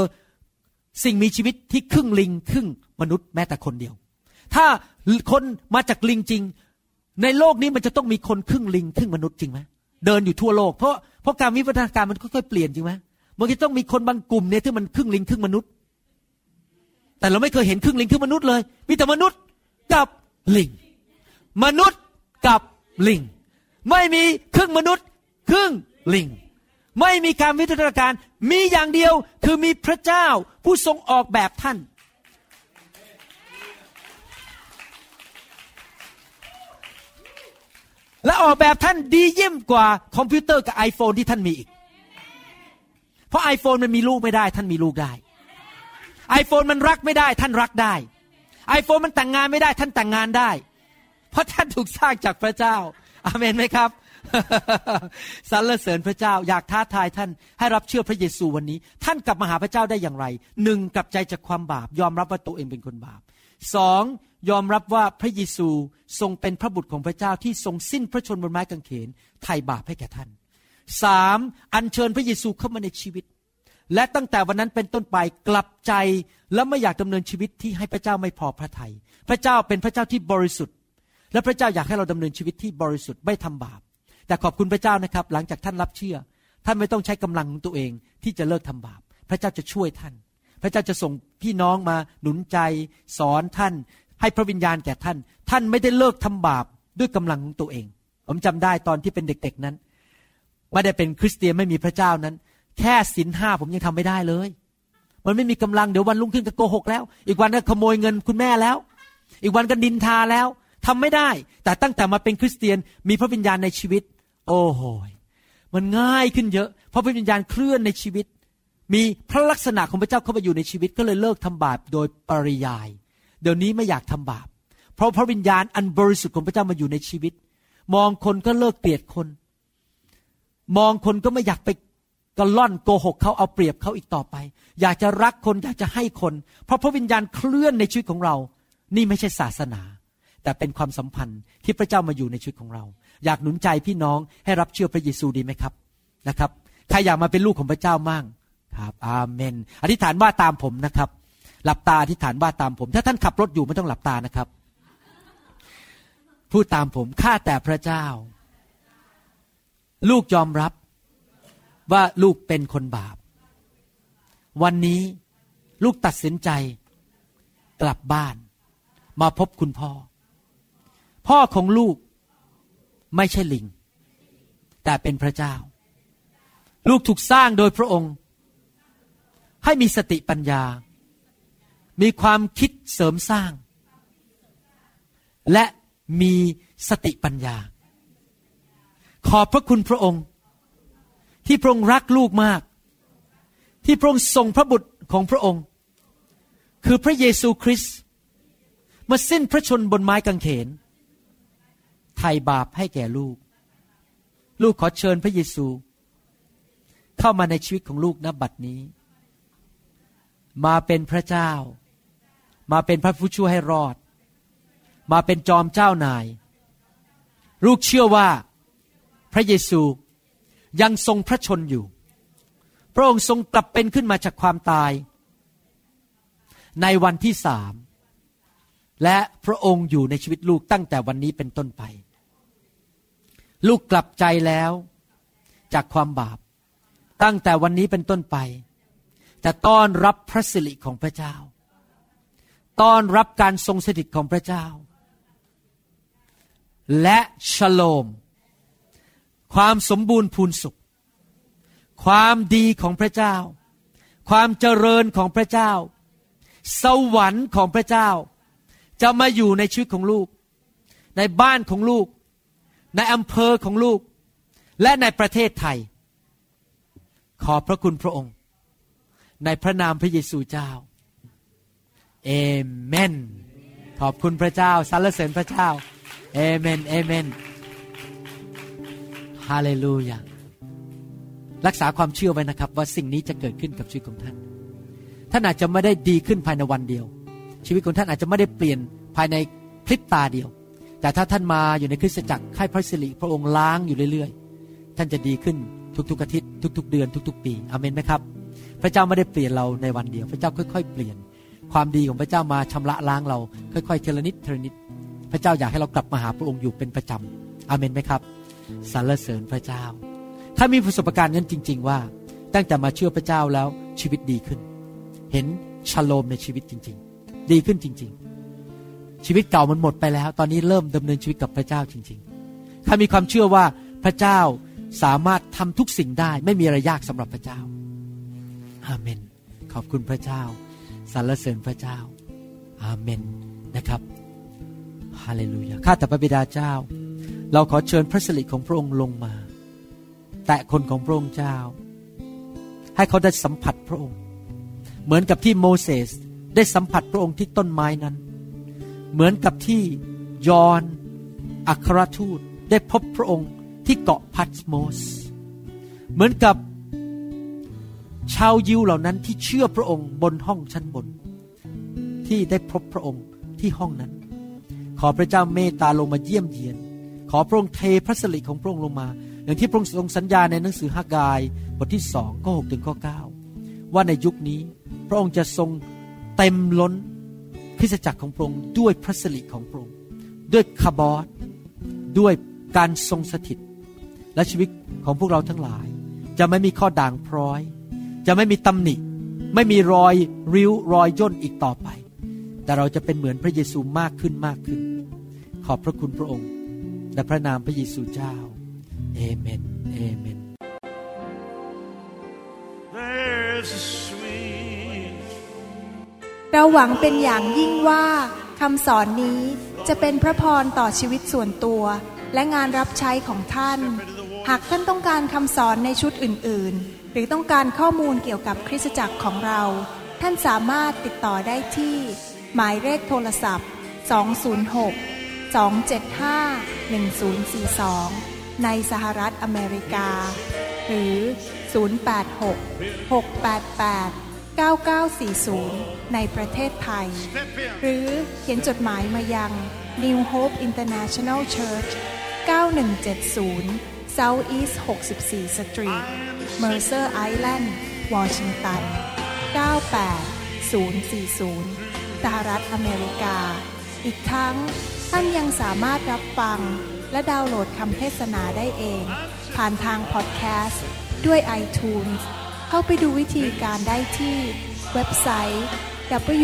สิ่งมีชีวิตที่ครึ่งลิง ครึ่งมนุษย์แม้แต่คนเดียว ถ้าคนมาจากลิงจริง ในโลกนี้มันจะต้องมีคนครึ่งลิง ครึ่งมนุษย์จริงไหม เดินอยู่ทั่วโลก เพราะเพราะการวิวัฒนาการมันค่อยๆเปลี่ยนจริงไหมมันจะต้องมีคนบางกลุ่มเนี่ยที่มันครึ่งลิงครึ่งมนุษย์ แต่เราไม่เคยเห็นครึ่งลิงครึ่งมนุษย์เลย มีแต่มนุษย์กับลิง มนุษย์กับลิง ไม่มีครึ่งมนุษย์ ครึ่งลิง ไม่มีการวิทยาการ มีอย่างเดียวคือมีพระเจ้าผู้ทรงออกแบบท่าน และออกแบบท่านดีเยี่ยมกว่าคอมพิวเตอร์กับ iPhone ที่ท่านมีอีก เพราะ iPhone มันมีลูกไม่ได้ ท่านมีลูกได้ไอโฟนมันรักไม่ได้ ท่านรักได้ไอโฟนมันแต่งงานไม่ได้ ท่านแต่งงานได้ เพราะท่านถูกสร้างจากพระเจ้าอาเมนไหมครับสรรเสริญพระเจ้าอยากท้าทายท่านให้รับเชื่อพระเยซูวันนี้ ท่านกลับมาหาพระเจ้าได้อย่างไรหนึ่งกลับใจจากความบาป ยอมรับว่าตัวเองเป็นคนบาปสอง ยอมรับว่าพระเยซูทรงเป็นพระบุตรของพระเจ้าที่ทรงสิ้นพระชนบนไม้กางเขนไถ่บาปให้แก่ท่านสามอัญเชิญพระเยซูเข้ามาในชีวิต และตั้งแต่วันนั้นเป็นต้นไปกลับใจและไม่อยากดำเนินชีวิตที่ให้พระเจ้าไม่พอพระทยัยพระเจ้าเป็นพระเจ้าที่บริสุทธิ์ และพระเจ้าอยากให้เราดำเนินชีวิตที่บริสุทธิ์ไม่ทำบาป แต่ขอบคุณพระเจ้านะครับ หลังจากท่านรับเชื่อ ท่านไม่ต้องใช้กำลังของตัวเองที่จะเลิกทำบาป พระเจ้าจะช่วยท่าน พระเจ้าจะส่งพี่น้องมาหนุนใจ สอนท่าน ให้พระวิญญาณแก่ท่าน ท่านไม่ได้เลิกทำบาปด้วยกำลังของตัวเอง ผมจำได้ตอนที่เป็นเด็ก ๆนั้นไม่ได้เป็นคริสเตียนไม่มีพระเจ้านั้น แค่ศีลห้าผมยังทำไม่ได้เลย มันไม่มีกำลังเดี๋ยววันรุ่งขึ้นก็โกหกแล้ว อีกวันก็ขโมยเงินคุณแม่แล้ว อีกวันก็ดินทาแล้วทำไม่ได้ แต่ตั้งแต่มาเป็นคริสเตียนมีพระวิญญาณในชีวิต โอ้โหมันง่ายขึ้นเยอะ เพราะพระวิญญาณเคลื่อนในชีวิต มีพระลักษณะของพระเจ้าเข้ามาอยู่ในชีวิตก็เลยเลิกทำบาปโดยปริยาย เดี๋ยวนี้ไม่อยากทำบาป เพราะพระวิญญาณอันบริสุทธิ์ของพระเจ้ามาอยู่ในชีวิต มองคนก็เลิกเกลียดคน มองคนก็ไม่อยากไปกล่อนโกหกเขาเอาเปรียบเขาอีกต่อไป อยากจะรักคนอยากจะให้คน เพราะพระวิญญาณเคลื่อนในชีวิตของเรา นี่ไม่ใช่ศาสนา แต่เป็นความสัมพันธ์ที่พระเจ้ามาอยู่ในชีวิตของเรา อยากหนุนใจพี่น้องให้รับเชื่อพระเยซูดีไหมครับนะครับใครอยากมาเป็นลูกของพระเจ้ามั่งครับ อาเมน อธิษฐานว่าตามผมนะครับ หลับตาอธิษฐานว่าตามผม ถ้าท่านขับรถอยู่ไม่ต้องหลับตานะครับ พูดตามผมข้าแต่พระเจ้า ลูกยอมรับว่าลูกเป็นคนบาป วันนี้ลูกตัดสินใจ กลับบ้าน มาพบคุณพ่อ พ่อของลูกไม่ใช่ลิง แต่เป็นพระเจ้า ลูกถูกสร้างโดยพระองค์ ให้มีสติปัญญา มีความคิดเสริมสร้าง และมีสติปัญญา ขอบพระคุณพระองค์ ที่พระองค์รักลูกมาก ที่พระองค์ส่งพระบุตรของพระองค์ คือพระเยซูคริสต์มาสิ้นพระชนบนไม้กางเขนไถ่บาปให้แก่ลูก ลูกขอเชิญพระเยซู เข้ามาในชีวิตของลูกณบัดนี้ มาเป็นพระเจ้า มาเป็นพระผู้ช่วยให้รอด มาเป็นจอมเจ้านาย ลูกเชื่อว่าพระเยซูยังทรงพระชนอยู่ พระองค์ทรงกลับเป็นขึ้นมาจากความตาย ในวันที่สาม และพระองค์อยู่ในชีวิตลูกตั้งแต่วันนี้เป็นต้นไป ลูกกลับใจแล้วจากความบาป ตั้งแต่วันนี้เป็นต้นไปจะต้อนรับพระสิริของพระเจ้า ต้อนรับการทรงสถิตของพระเจ้า และชโลม ความสมบูรณ์พูนสุข ความดีของพระเจ้า ความเจริญของพระเจ้า สวรรค์ของพระเจ้า จะมาอยู่ในชีวิตของลูก ในบ้านของลูก ในอำเภอของลูก และในประเทศไทย ขอพระคุณพระองค์ ในพระนามพระเยซูเจ้า เอเมน ขอบคุณพระเจ้าสรรเสริญพระเจ้า เอเมน เอเมน ฮาเลลูยา รักษาความเชื่อไว้นะครับ ว่าสิ่งนี้จะเกิดขึ้นกับชีวิตของท่าน ท่านอาจจะไม่ได้ดีขึ้นภายในวันเดียว ชีวิตของท่านอาจจะไม่ได้เปลี่ยนภายในพริบตาเดียว แต่ถ้าท่านมาอยู่ในคริสตจักรให้พระสิริพระองค์ล้างอยู่เรื่อยๆ ท่านจะดีขึ้นทุกๆอาทิตย์ทุก ๆ เดือนทุก ๆ ปี อเมนไหมครับ พระเจ้าไม่ได้เปลี่ยนเราในวันเดียว พระเจ้าค่อย ๆ เปลี่ยน ความดีของพระเจ้ามาชำระล้างเรา ค่อยๆเทละนิดเทละนิด พระเจ้าอยากให้เรากลับมาหาพระองค์อยู่เป็นประจำอเมนไหมครับสรรเสริญพระเจ้า ถ้ามีประสบการณ์นั้นจริง ๆ ว่า ตั้งแต่มาเชื่อพระเจ้าแล้วชีวิตดีขึ้น เห็นชโลมในชีวิตจริง ๆ ดีขึ้นจริง ๆ ชีวิตเก่ามันหมดไปแล้ว ตอนนี้เริ่มดำเนินชีวิตกับพระเจ้าจริง ๆ ถ้ามีความเชื่อว่าพระเจ้าสามารถทำทุกสิ่งได้ ไม่มีอะไรยากสำหรับพระเจ้าอาเมน ขอบคุณพระเจ้า สรรเสริญพระเจ้า อาเมนนะครับฮาเลลูยาข้าแต่พระบิดาเจ้า เราขอเชิญพระสิริของพระองค์ลงมา แตะคนของพระองค์เจ้า ให้เขาได้สัมผัสพระองค์ เหมือนกับที่โมเสสได้สัมผัสพระองค์ที่ต้นไม้นั้น เหมือนกับที่ยอนอัครทูตได้พบพระองค์ที่เกาะพัตโมส เหมือนกับ ชาวยิวเหล่านั้นที่เชื่อพระองค์บนห้องชั้นบน ที่ได้พบพระองค์ที่ห้องนั้น ขอพระเจ้าเมตตาลงมาเยี่ยมเยียน ขอพระองค์เทพระสิริของพระองค์ลงมา อย่างที่พระองค์ทรงสัญญาในหนังสือฮากายบทที่สองข้อหกถึงข้อเก้าว่าในยุคนี้พระองค์จะทรงเต็มล้นคริสจักรของพระองค์ด้วยพระสิริของพระองค์ด้วยคาบอสด้วยการทรงสถิต และชีวิตของพวกเราทั้งหลาย จะไม่มีข้อด่างพร้อย จะไม่มีตำหนิ ไม่มีรอยริ้วรอยย่นอีกต่อไป แต่เราจะเป็นเหมือนพระเยซูมากขึ้นมากขึ้น ขอบพระคุณพระองค์ และพระนามพระเยซูเจ้าเอเมนเอเมน There's a sweet เราหวังเป็นอย่างยิ่งว่าคำสอนนี้จะเป็นพระพรต่อชีวิตส่วนตัว และงานรับใช้ของท่าน หากท่านต้องการคำสอนในชุดอื่น ๆ หรือต้องการข้อมูลเกี่ยวกับคริสตจักรของเรา ท่านสามารถติดต่อได้ที่ หมายเลขโทรศัพท์ 206 275 1042 ในสหรัฐอเมริกา หรือ 086 688 9940 ในประเทศไทย หรือเขียนจดหมายมายัง New Hope International Church 9170 South East 64 Street Mercer Island วอชิงตัน 98040 สหรัฐอเมริกา อีกทั้งท่านยังสามารถรับฟัง และดาวน์โหลดคำเทศนาได้เอง ผ่านทางพอดแคสต์ด้วย iTunes เข้าไปดูวิธีการได้ที่เว็บไซต์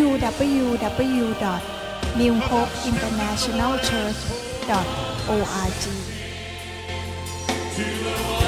www.newhopeinternationalchurch.org